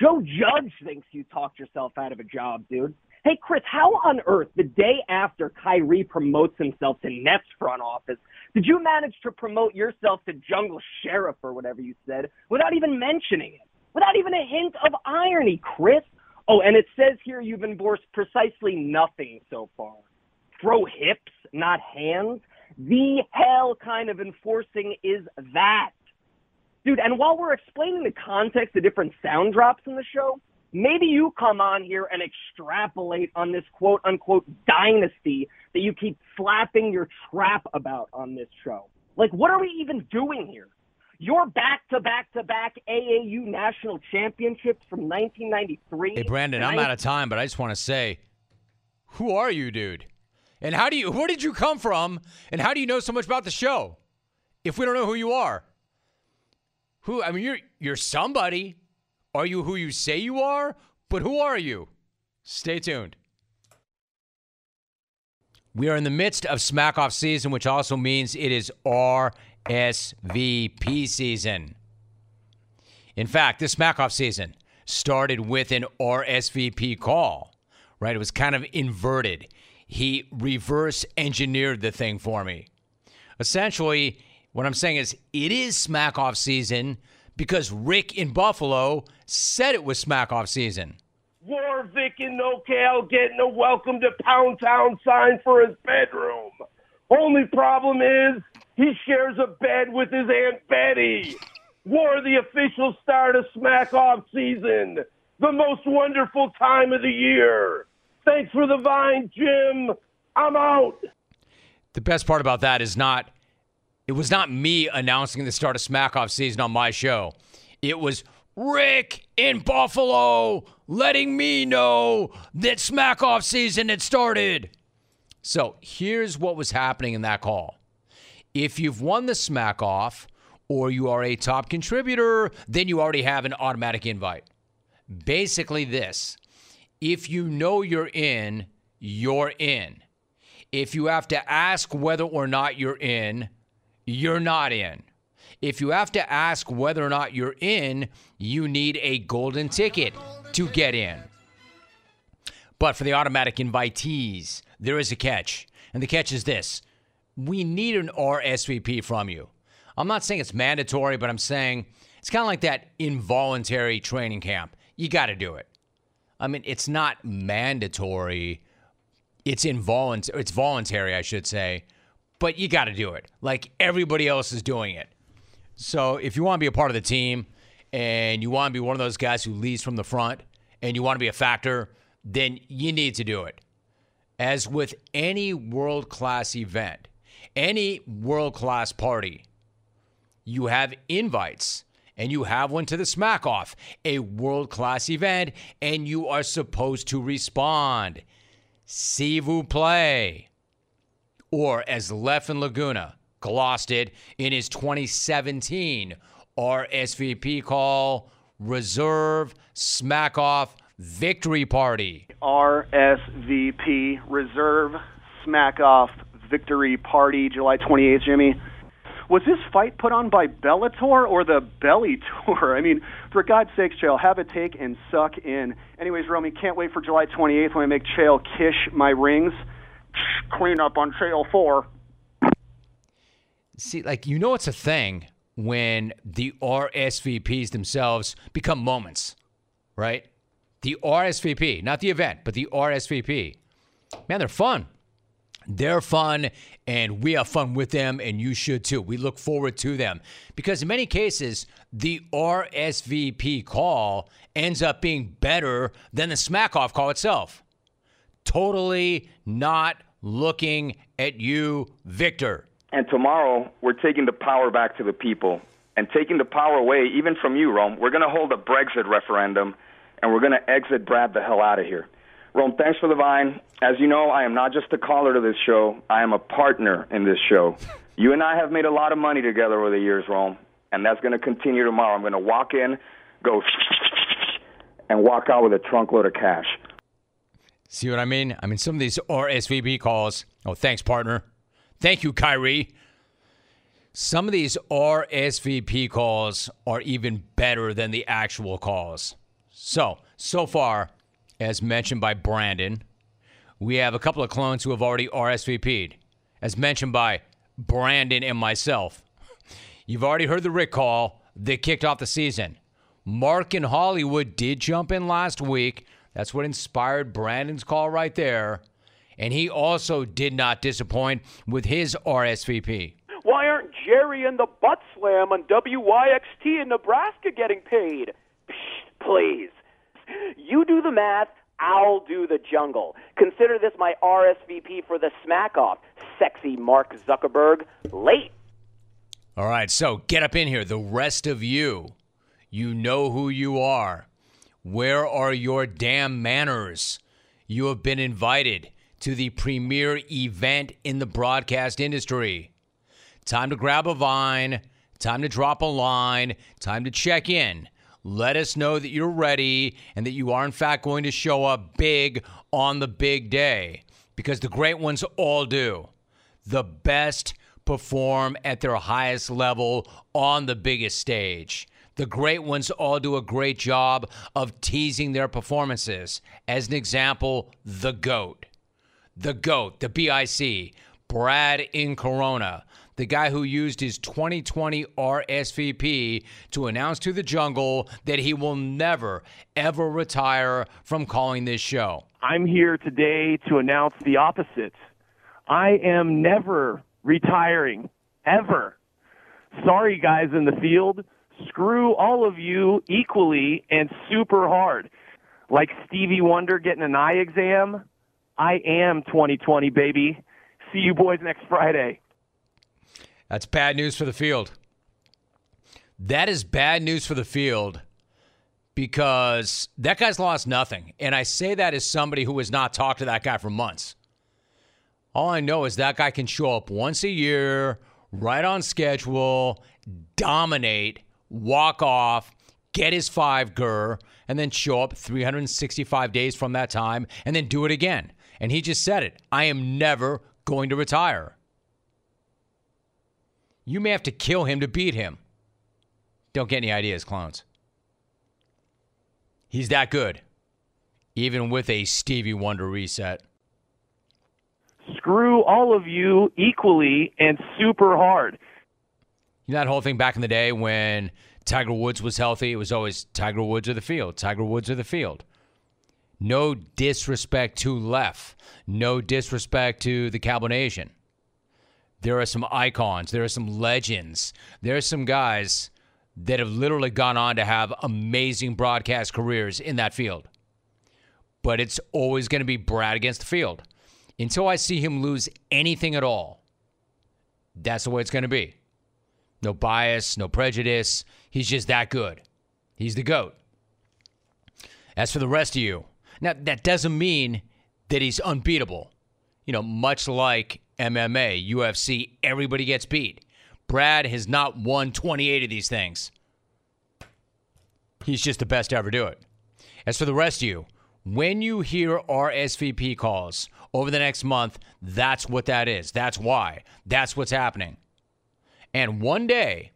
Joe Judge thinks you talked yourself out of a job, dude. Hey, Chris, how on earth, the day after Kyrie promotes himself to Nets front office, did you manage to promote yourself to Jungle Sheriff or whatever you said without even mentioning it? without even a hint of irony, Chris. Oh, and it says here you've endorsed precisely nothing so far. Throw hips, not hands. The hell kind of enforcing is that? Dude, and while we're explaining the context of different sound drops in the show, maybe you come on here and extrapolate on this quote unquote dynasty that you keep slapping your trap about on this show. Like, what are we even doing here? Your back to back to back AAU national championships from 1993. Hey, Brandon, I'm out of time, but I just want to say, who are you, dude? And how do you, where did you come from? And how do you know so much about the show? If we don't know who you are, who, I mean, you're, you're somebody. Are you who you say you are? But who are you? Stay tuned. We are in the midst of smack off season, which also means it is RSVP season. In fact, this Smackoff season started with an RSVP call, right? It was kind of inverted. He reverse engineered the thing for me. Essentially, what I'm saying is it is Smackoff season because Rick in Buffalo said it was Smackoff season. Warvick in NoCal getting a welcome to Pound Town sign for his bedroom. Only problem is he shares a bed with his Aunt Betty. War the official start of Smack Off season. The most wonderful time of the year. Thanks for the vine, Jim. I'm out. The best part about that is not, it was not me announcing the start of Smack Off season on my show. It was Rick in Buffalo letting me know that Smack Off season had started. So here's what was happening in that call. If you've won the smack off or you are a top contributor, then you already have an automatic invite. Basically, this if you know you're in, you're in. If you have to ask whether or not you're in, you're not in. If you have to ask whether or not you're in, you need a golden ticket to get in. But for the automatic invitees, there is a catch. And the catch is this we need an RSVP from you. I'm not saying it's mandatory, but I'm saying it's kind of like that involuntary training camp. You got to do it. I mean, it's not mandatory. It's involuntary. It's voluntary, I should say, but you got to do it. Like everybody else is doing it. So if you want to be a part of the team and you want to be one of those guys who leads from the front and you want to be a factor, then you need to do it. As with any world class event, any world class party, you have invites and you have one to the smack off, a world class event, and you are supposed to respond. See vous play. Or as Leffen Laguna glossed it in his 2017 RSVP call, Reserve Smack Off Victory Party. RSVP Reserve Smack Off Victory Party, July 28th, Jimmy. Was this fight put on by Bellator or the Belly Tour? (laughs) I mean, for God's sakes, Chael, have a take and suck in. Anyways, Romy, can't wait for July 28th when I make Chael kish my rings. Clean up on Trail 4. See, like, you know, it's a thing when the RSVPs themselves become moments, right? The RSVP, not the event, but the RSVP. Man, they're fun. They're fun, and we have fun with them, and you should too. We look forward to them because, in many cases, the RSVP call ends up being better than the smack off call itself. Totally not looking at you, Victor. And tomorrow, we're taking the power back to the people and taking the power away, even from you, Rome. We're going to hold a Brexit referendum, and we're going to exit Brad the hell out of here. Rome, thanks for the vine. As you know, I am not just a caller to this show, I am a partner in this show. You and I have made a lot of money together over the years, Rome, and that's going to continue tomorrow. I'm going to walk in, go, and walk out with a trunk load of cash. See what I mean? I mean, some of these RSVP calls. Oh, thanks, partner. Thank you, Kyrie. Some of these RSVP calls are even better than the actual calls. So, so far, as mentioned by Brandon, we have a couple of clones who have already RSVP'd, as mentioned by Brandon and myself. You've already heard the Rick call that kicked off the season. Mark in Hollywood did jump in last week. That's what inspired Brandon's call right there. And he also did not disappoint with his RSVP. Why aren't Jerry and the Butt Slam on WYXT in Nebraska getting paid? Psh, please. You do the math, I'll do the jungle. Consider this my RSVP for the smack off. Sexy Mark Zuckerberg. Late. All right, so get up in here. The rest of you, you know who you are. Where are your damn manners? You have been invited to the premier event in the broadcast industry. Time to grab a vine, time to drop a line, time to check in. Let us know that you're ready and that you are, in fact, going to show up big on the big day because the great ones all do. The best perform at their highest level on the biggest stage. The great ones all do a great job of teasing their performances. As an example, the GOAT. The GOAT, the BIC, Brad in Corona, the guy who used his 2020 RSVP to announce to the jungle that he will never, ever retire from calling this show. I'm here today to announce the opposite. I am never retiring, ever. Sorry, guys in the field. Screw all of you equally and super hard. Like Stevie Wonder getting an eye exam. I am 2020, baby. See you boys next Friday. That's bad news for the field. That is bad news for the field because that guy's lost nothing. And I say that as somebody who has not talked to that guy for months. All I know is that guy can show up once a year, right on schedule, dominate, walk off, get his five gur, and then show up 365 days from that time and then do it again. And he just said it I am never going to retire. You may have to kill him to beat him. Don't get any ideas, clones. He's that good, even with a Stevie Wonder reset. Screw all of you equally and super hard. You know that whole thing back in the day when Tiger Woods was healthy? It was always Tiger Woods or the field, Tiger Woods or the field. No disrespect to left. No disrespect to the Cowboy Nation. There are some icons. There are some legends. There are some guys that have literally gone on to have amazing broadcast careers in that field. But it's always going to be Brad against the field. Until I see him lose anything at all, that's the way it's going to be. No bias, no prejudice. He's just that good. He's the GOAT. As for the rest of you, now that doesn't mean that he's unbeatable. You know, much like MMA, UFC, everybody gets beat. Brad has not won 28 of these things. He's just the best to ever do it. As for the rest of you, when you hear RSVP calls over the next month, that's what that is. That's why. That's what's happening. And one day,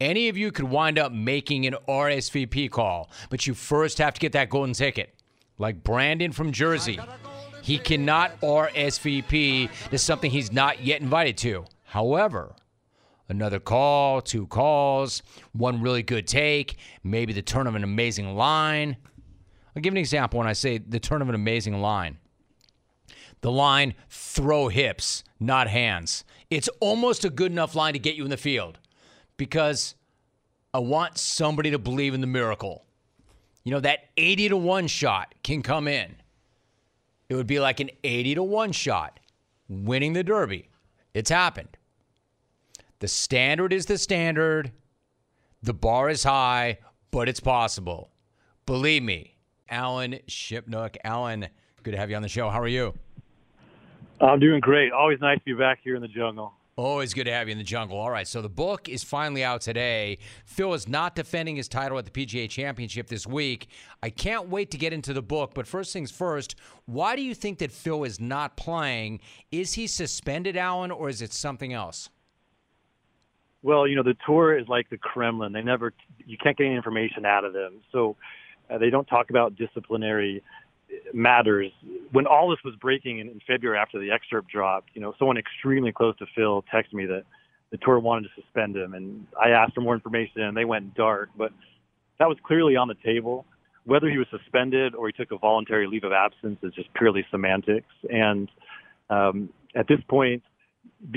any of you could wind up making an RSVP call, but you first have to get that golden ticket. Like Brandon from Jersey. He cannot RSVP to something he's not yet invited to. However, another call, two calls, one really good take, maybe the turn of an amazing line. I'll give an example when I say the turn of an amazing line. The line, throw hips, not hands. It's almost a good enough line to get you in the field because I want somebody to believe in the miracle. You know, that 80 to 1 shot can come in. It would be like an 80 to 1 shot winning the Derby. It's happened. The standard is the standard. The bar is high, but it's possible. Believe me, Alan Shipnuck. Alan, good to have you on the show. How are you? I'm doing great. Always nice to be back here in the jungle. Always good to have you in the jungle. All right, so the book is finally out today. Phil is not defending his title at the PGA Championship this week. I can't wait to get into the book, but first things first, why do you think that Phil is not playing? Is he suspended, Alan, or is it something else? Well, you know, the tour is like the Kremlin. They never, you can't get any information out of them. So uh, they don't talk about disciplinary matters. When all this was breaking in, in February after the excerpt dropped, you know, someone extremely close to Phil texted me that the tour wanted to suspend him, and I asked for more information, and they went dark. But that was clearly on the table. Whether he was suspended or he took a voluntary leave of absence is just purely semantics. And um, at this point,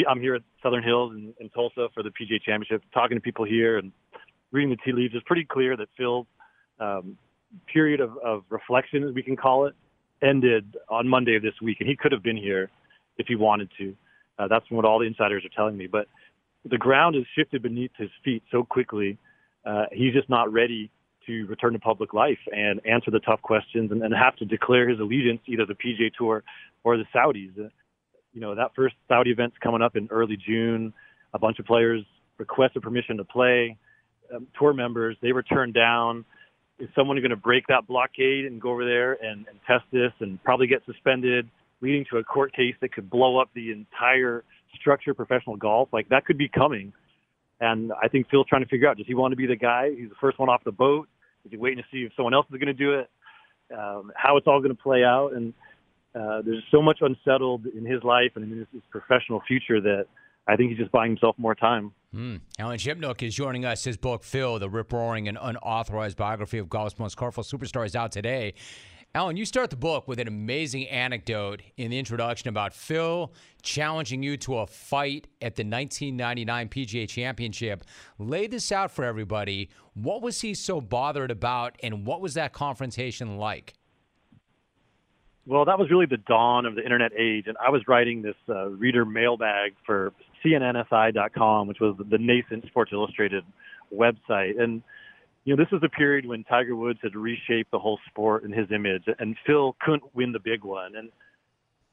I'm here at Southern Hills in, in Tulsa for the PGA Championship, talking to people here and reading the tea leaves. It's pretty clear that Phil um, period of, of reflection, as we can call it, ended on Monday of this week, and he could have been here if he wanted to. Uh, that's what all the insiders are telling me. But the ground has shifted beneath his feet so quickly. Uh, he's just not ready to return to public life and answer the tough questions and, and have to declare his allegiance, either the PGA Tour or the Saudis. Uh, you know, that first Saudi event's coming up in early June. A bunch of players requested permission to play. Um, tour members, they were turned down is someone going to break that blockade and go over there and, and test this and probably get suspended, leading to a court case that could blow up the entire structure of professional golf? Like that could be coming. And I think Phil's trying to figure out: does he want to be the guy? He's the first one off the boat. Is he waiting to see if someone else is going to do it? Um, how it's all going to play out? And uh, there's so much unsettled in his life and in his, his professional future that I think he's just buying himself more time. Mm. Alan Shipnuck is joining us. His book, Phil, the rip roaring and unauthorized biography of golf's most colorful superstar, is out today. Alan, you start the book with an amazing anecdote in the introduction about Phil challenging you to a fight at the 1999 PGA Championship. Lay this out for everybody. What was he so bothered about, and what was that confrontation like? Well, that was really the dawn of the internet age, and I was writing this uh, reader mailbag for CNNSI.com, which was the nascent Sports Illustrated website. And you know, this was a period when Tiger Woods had reshaped the whole sport in his image, and Phil couldn't win the big one. And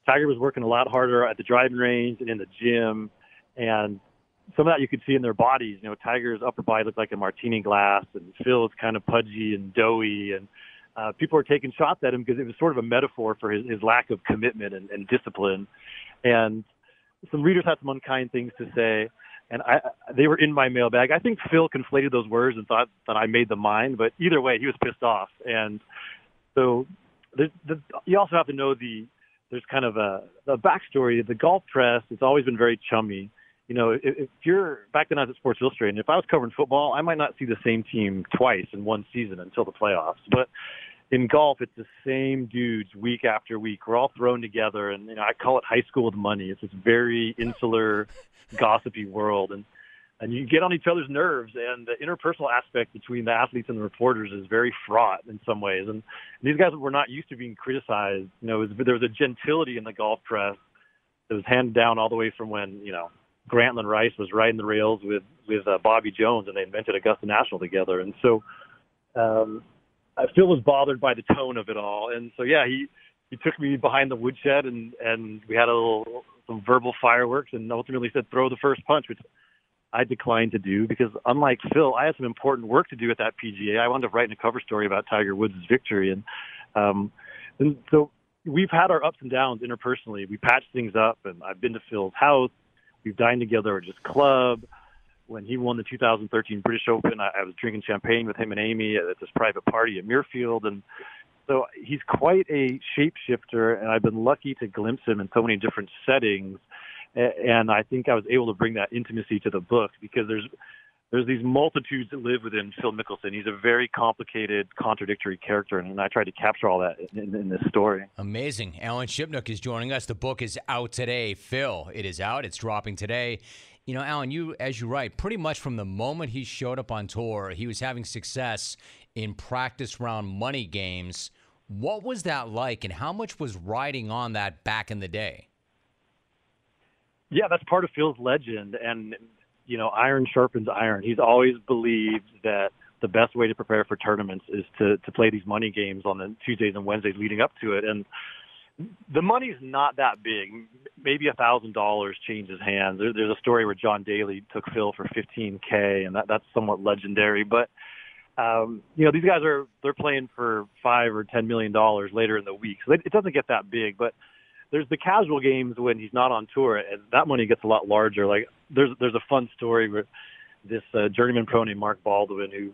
Tiger was working a lot harder at the driving range and in the gym, and some of that you could see in their bodies. You know, Tiger's upper body looked like a martini glass, and Phil's kind of pudgy and doughy, and uh, people were taking shots at him because it was sort of a metaphor for his, his lack of commitment and, and discipline. And some readers had some unkind things to say, and I they were in my mailbag. I think Phil conflated those words and thought that I made them mine, but either way, he was pissed off. And so the, the, you also have to know the there's kind of a, a backstory. The golf press has always been very chummy. You know, if, if you're back then I was at Sports Illustrated, and if I was covering football, I might not see the same team twice in one season until the playoffs. But in golf, it's the same dudes week after week. We're all thrown together, and you know, I call it high school with money. It's this very insular, gossipy world, and and you get on each other's nerves. And the interpersonal aspect between the athletes and the reporters is very fraught in some ways. And these guys were not used to being criticized. You know, was, there was a gentility in the golf press that was handed down all the way from when you know Grantland Rice was riding the rails with with uh, Bobby Jones, and they invented Augusta National together. And so, um, I Phil was bothered by the tone of it all, and so yeah, he he took me behind the woodshed, and and we had a little some verbal fireworks, and ultimately said throw the first punch, which I declined to do because unlike Phil, I had some important work to do at that PGA. I wound up writing a cover story about Tiger Woods' victory, and um, and so we've had our ups and downs interpersonally. We patched things up, and I've been to Phil's house. We've dined together at his club. When he won the 2013 British Open, I, I was drinking champagne with him and Amy at this private party at Muirfield, and so he's quite a shapeshifter, and I've been lucky to glimpse him in so many different settings. And I think I was able to bring that intimacy to the book because there's there's these multitudes that live within Phil Mickelson. He's a very complicated, contradictory character, and I tried to capture all that in, in, in, this story. Amazing. Alan Shipnuck is joining us. The book is out today. Phil, it is out. It's dropping today. You know, Alan, you as you write, pretty much from the moment he showed up on tour, he was having success in practice round money games. What was that like, and how much was riding on that back in the day? Yeah, that's part of Phil's legend, and you know, iron sharpens iron. He's always believed that the best way to prepare for tournaments is to to play these money games on the Tuesdays and Wednesdays leading up to it. And the money's not that big. Maybe a thousand dollars changes hands. There, there's a story where John Daly took Phil for 15k, and that that's somewhat legendary. But um, you know, these guys are they're playing for five or ten million dollars later in the week, so it doesn't get that big. But there's the casual games when he's not on tour, and that money gets a lot larger. Like there's there's a fun story where this uh, journeyman pro named Mark Baldwin who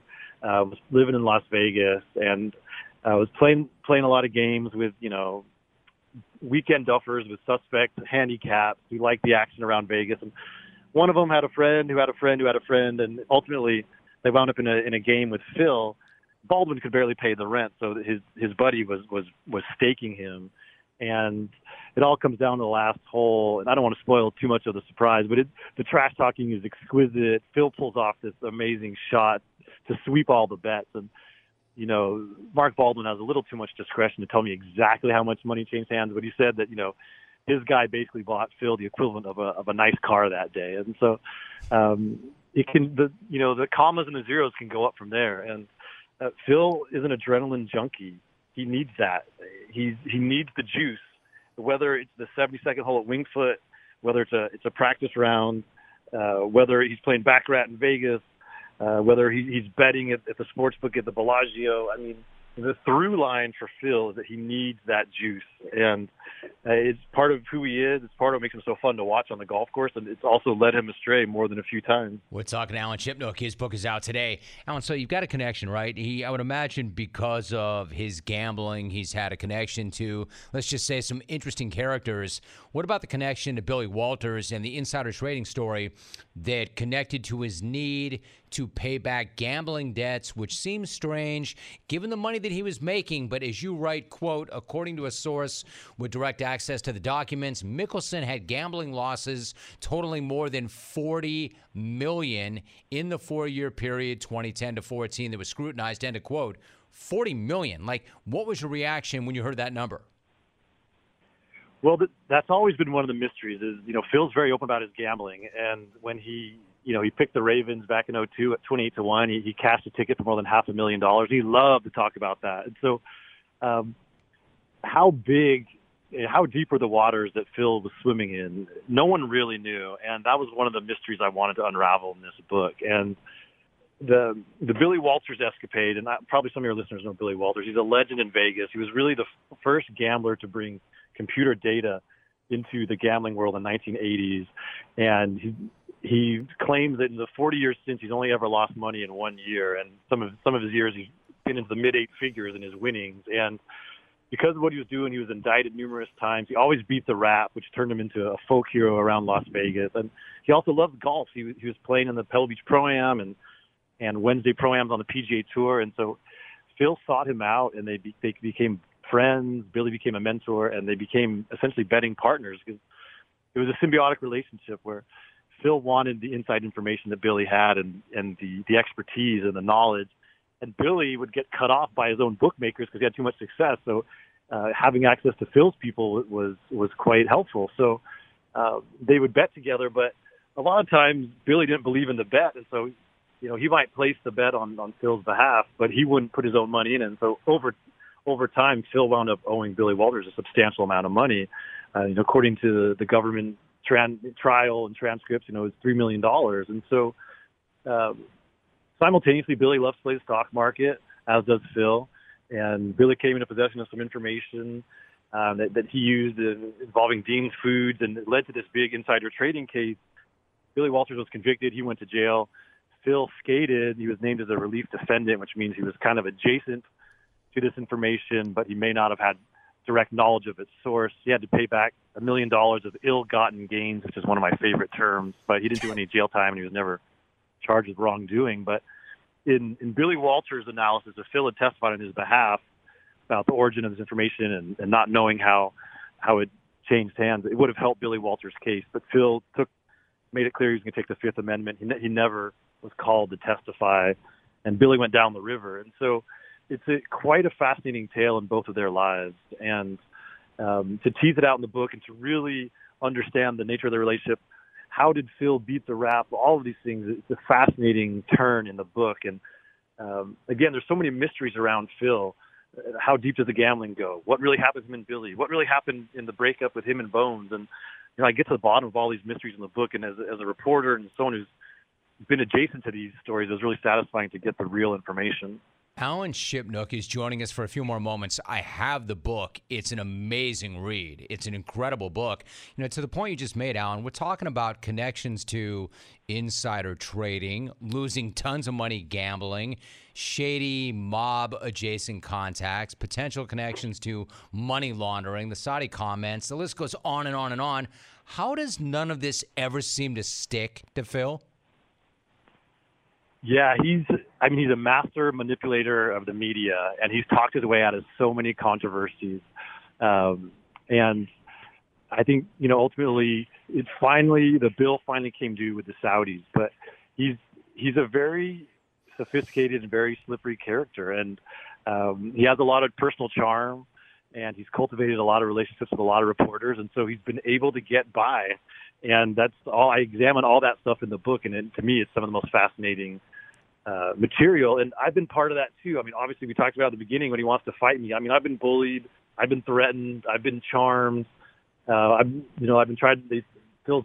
uh, was living in Las Vegas and uh, was playing playing a lot of games with you know weekend duffers with suspect handicaps who liked the action around Vegas, and one of them had a friend who had a friend who had a friend, and ultimately they wound up in a in a game with Phil. Baldwin could barely pay the rent, so his his buddy was was was staking him and it all comes down to the last hole. And I don't want to spoil too much of the surprise, but it, the trash talking is exquisite. Phil pulls off this amazing shot to sweep all the bets, and you know Mark Baldwin has a little too much discretion to tell me exactly how much money changed hands, but he said that you know his guy basically bought Phil the equivalent of a of a nice car that day, and so um, it can the you know the commas and the zeros can go up from there, and uh, Phil is an adrenaline junkie he needs that. He's he needs the juice. Whether it's the 72nd hole at Winged Foot, whether it's a it's a practice round, uh, whether he's playing baccarat in Vegas, uh, whether he, he's betting at, at the sports book at the Bellagio. I mean, the through line for Phil is that he needs that juice, and uh, it's part of who he is. It's part of what makes him so fun to watch on the golf course, and it's also led him astray more than a few times. We're talking to Alan Shipnuck. His book is out today. Alan, so you've got a connection, right? He, I would imagine, because of his gambling, he's had a connection to, let's just say, some interesting characters. What about the connection to Billy Walters and the insider trading story that connected to his need to pay back gambling debts, which seems strange given the money that he was making. But as you write, quote, according to a source with direct access to the documents, Mickelson had gambling losses totaling more than 40 million in the four-year period 2010 to 14 that was scrutinized, end of quote. 40 million. Like, what was your reaction when you heard that number? Well, that's always been one of the mysteries. Is you know Phil's very open about his gambling, and when he you know, he picked the Ravens back in 02 at 28 to 1. He, he cashed a ticket for more than half a million dollars. He loved to talk about that. And so, um, how big, how deep were the waters that Phil was swimming in? No one really knew. And that was one of the mysteries I wanted to unravel in this book. And the, the Billy Walters escapade, and I, probably some of your listeners know Billy Walters. He's a legend in Vegas. He was really the f- first gambler to bring computer data into the gambling world in the 1980s. And he, he claims that in the 40 years since he's only ever lost money in one year, and some of some of his years he's been into the mid eight figures in his winnings. And because of what he was doing, he was indicted numerous times. He always beat the rap, which turned him into a folk hero around Las Vegas. And he also loved golf. He, he was playing in the Pebble Beach Pro Am and and Wednesday Pro Ams on the PGA Tour. And so Phil sought him out, and they be, they became friends. Billy became a mentor, and they became essentially betting partners because it was a symbiotic relationship where Phil wanted the inside information that Billy had and and the the expertise and the knowledge, and Billy would get cut off by his own bookmakers because he had too much success. So uh, having access to Phil's people was was quite helpful. So uh, they would bet together, but a lot of times Billy didn't believe in the bet, and so you know he might place the bet on on Phil's behalf, but he wouldn't put his own money in. And so over over time, Phil wound up owing Billy Walters a substantial amount of money. Uh, you know, according to the government tran- trial and transcripts, you know, it's three million dollars. And so, um, simultaneously, Billy play the stock market, as does Phil. And Billy came into possession of some information um, that, that he used in, involving Dean's Foods, and it led to this big insider trading case. Billy Walters was convicted. He went to jail. Phil skated. He was named as a relief defendant, which means he was kind of adjacent to this information, but he may not have had direct knowledge of its source. He had to pay back a million dollars of ill-gotten gains, which is one of my favorite terms. But he didn't do any jail time, and he was never charged with wrongdoing. But in, in Billy Walters' analysis, if Phil had testified on his behalf about the origin of this information and, and not knowing how how it changed hands, it would have helped Billy Walters' case. But Phil took made it clear he was going to take the Fifth Amendment. He, ne- he never was called to testify, and Billy went down the river. And so it's a, quite a fascinating tale in both of their lives. And um, to tease it out in the book and to really understand the nature of the relationship, how did Phil beat the rap, all of these things, it's a fascinating turn in the book. And um, again, there's so many mysteries around Phil. How deep does the gambling go? What really happened to him and Billy? What really happened in the breakup with him and Bones? And you know, I get to the bottom of all these mysteries in the book, and as, as a reporter and someone who's been adjacent to these stories, it was really satisfying to get the real information. Alan Shipnuck is joining us for a few more moments. I have the book. It's an amazing read. It's an incredible book. You know, to the point you just made, Alan, we're talking about connections to insider trading, losing tons of money gambling, shady mob adjacent contacts, potential connections to money laundering, the Saudi comments. The list goes on and on and on. How does none of this ever seem to stick to Phil? Yeah, he's I mean he's a master manipulator of the media and he's talked his way out of so many controversies. Um and I think, you know, ultimately it's finally the bill finally came due with the Saudis, but he's he's a very sophisticated and very slippery character and um he has a lot of personal charm and he's cultivated a lot of relationships with a lot of reporters and so he's been able to get by and that's all I examine all that stuff in the book and it, to me it's some of the most fascinating uh, material and I've been part of that too. I mean obviously we talked about at the beginning when he wants to fight me. I mean I've been bullied, I've been threatened, I've been charmed. Uh I've you know I've been tried they Phil's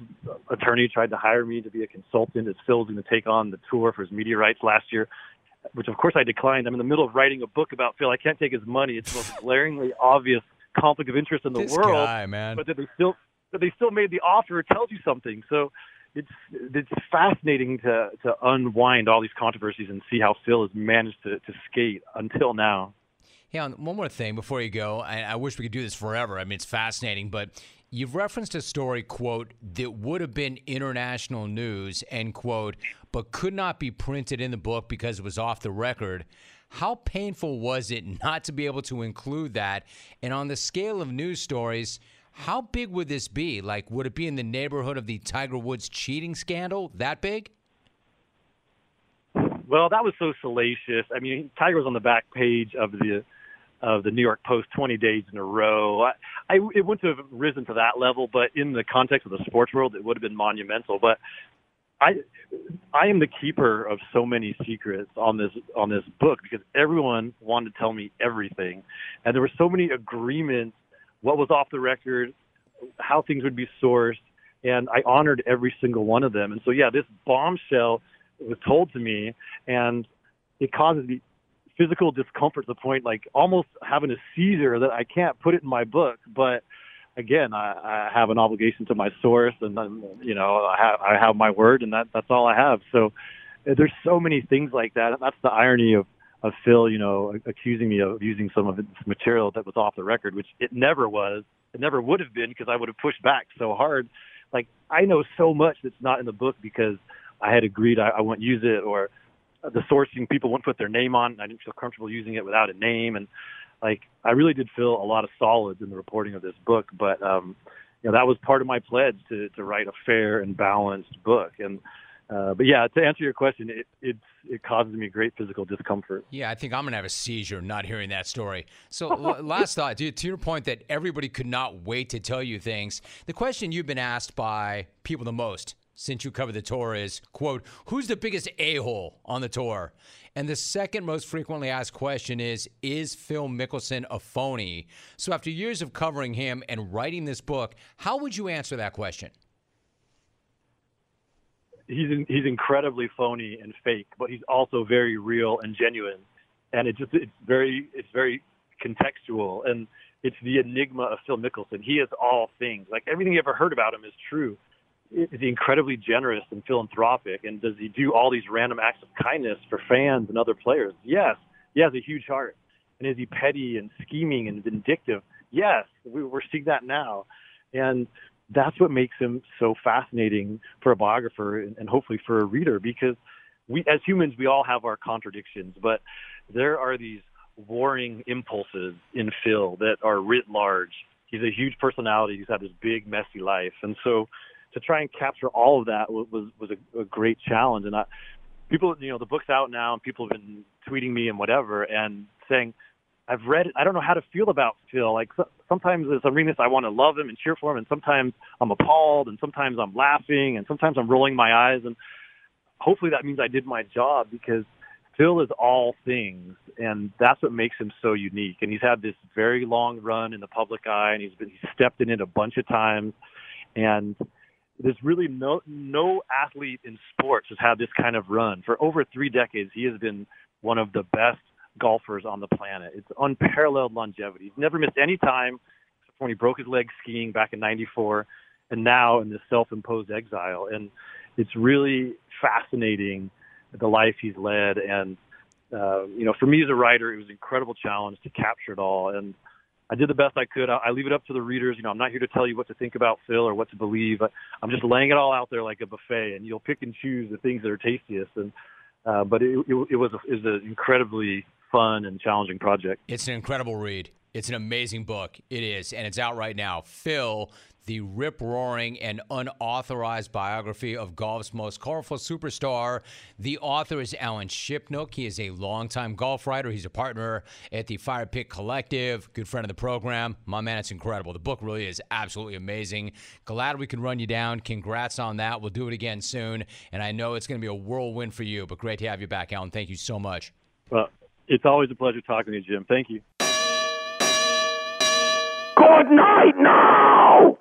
attorney tried to hire me to be a consultant as Phil's going to take on the tour for his media rights last year, which of course I declined. I'm in the middle of writing a book about Phil. I can't take his money. It's the most (laughs) glaringly obvious conflict of interest in the This world. guy, man. But that they still but they still made the offer. It tells you something. So it's it's fascinating to to unwind all these controversies and see how Phil has managed to, to skate until now. Hey, on one more thing before you go, I, I wish we could do this forever. I mean, it's fascinating, but you've referenced a story, quote, that would have been international news, end quote, but could not be printed in the book because it was off the record. How painful was it not to be able to include that? And on the scale of news stories, how big would this be? Like, would it be in the neighborhood of the Tiger Woods cheating scandal? That big? Well, that was so salacious. I mean, Tiger was on the back page of the of the New York Post 20 days in a row. I, I it wouldn't have risen to that level, but in the context of the sports world, it would have been monumental. But I I am the keeper of so many secrets on this on this book because everyone wanted to tell me everything, and there were so many agreements, what was off the record, how things would be sourced, and I honored every single one of them. And so yeah, this bombshell was told to me, and it causes me physical discomfort to the point like almost having a seizure that I can't put it in my book, but again, I, I have an obligation to my source, and then, you know, I have I have my word, and that that's all I have. So there's so many things like that. And that's the irony of of Phil, you know, accusing me of using some of this material that was off the record, which it never was. It never would have been because I would have pushed back so hard. Like I know so much that's not in the book because I had agreed I, I wouldn't use it, or the sourcing people wouldn't put their name on. And I didn't feel comfortable using it without a name, and like I really did feel a lot of solids in the reporting of this book, but um, you know that was part of my pledge to to write a fair and balanced book. And uh, but yeah, to answer your question, it it it causes me great physical discomfort. Yeah, I think I'm gonna have a seizure not hearing that story. So (laughs) l- last thought, to, to your point that everybody could not wait to tell you things. The question you've been asked by people the most since you cover the tour is, quote, who's the biggest a hole on the tour? And the second most frequently asked question is, is Phil Mickelson a phony? So after years of covering him and writing this book, how would you answer that question? He's in, he's incredibly phony and fake, but he's also very real and genuine. And it just it's very it's very contextual and it's the enigma of Phil Mickelson. He is all things. Like everything you ever heard about him is true is he incredibly generous and philanthropic? And does he do all these random acts of kindness for fans and other players? Yes. He has a huge heart. And is he petty and scheming and vindictive? Yes. We, we're seeing that now. And that's what makes him so fascinating for a biographer and, and hopefully for a reader because we, as humans, we all have our contradictions, but there are these warring impulses in Phil that are writ large. He's a huge personality. He's had this big, messy life. And so to try and capture all of that was was, was a, a great challenge. And I, people, you know, the book's out now, and people have been tweeting me and whatever, and saying, "I've read. I don't know how to feel about Phil. Like so, sometimes as I'm reading this, I want to love him and cheer for him, and sometimes I'm appalled, and sometimes I'm laughing, and sometimes I'm rolling my eyes. And hopefully that means I did my job because." Phil is all things, and that's what makes him so unique. And he's had this very long run in the public eye, and he's been he's stepped in it a bunch of times. And there's really no no athlete in sports has had this kind of run for over three decades. He has been one of the best golfers on the planet. It's unparalleled longevity. He's never missed any time except when he broke his leg skiing back in '94, and now in this self-imposed exile. And it's really fascinating the life he's led. And uh, you know, for me as a writer, it was an incredible challenge to capture it all. And I did the best I could. I, I leave it up to the readers. You know, I'm not here to tell you what to think about Phil or what to believe. I'm just laying it all out there like a buffet, and you'll pick and choose the things that are tastiest. And uh, but it, it, it was a, it was an incredibly fun and challenging project. It's an incredible read. It's an amazing book. It is, and it's out right now. Phil, the rip roaring and unauthorized biography of golf's most colorful superstar. The author is Alan Shipnuck. He is a longtime golf writer. He's a partner at the Fire Pit Collective, good friend of the program. My man, it's incredible. The book really is absolutely amazing. Glad we can run you down. Congrats on that. We'll do it again soon. And I know it's going to be a whirlwind for you, but great to have you back, Alan. Thank you so much. Well, it's always a pleasure talking to you, Jim. Thank you. Good night now!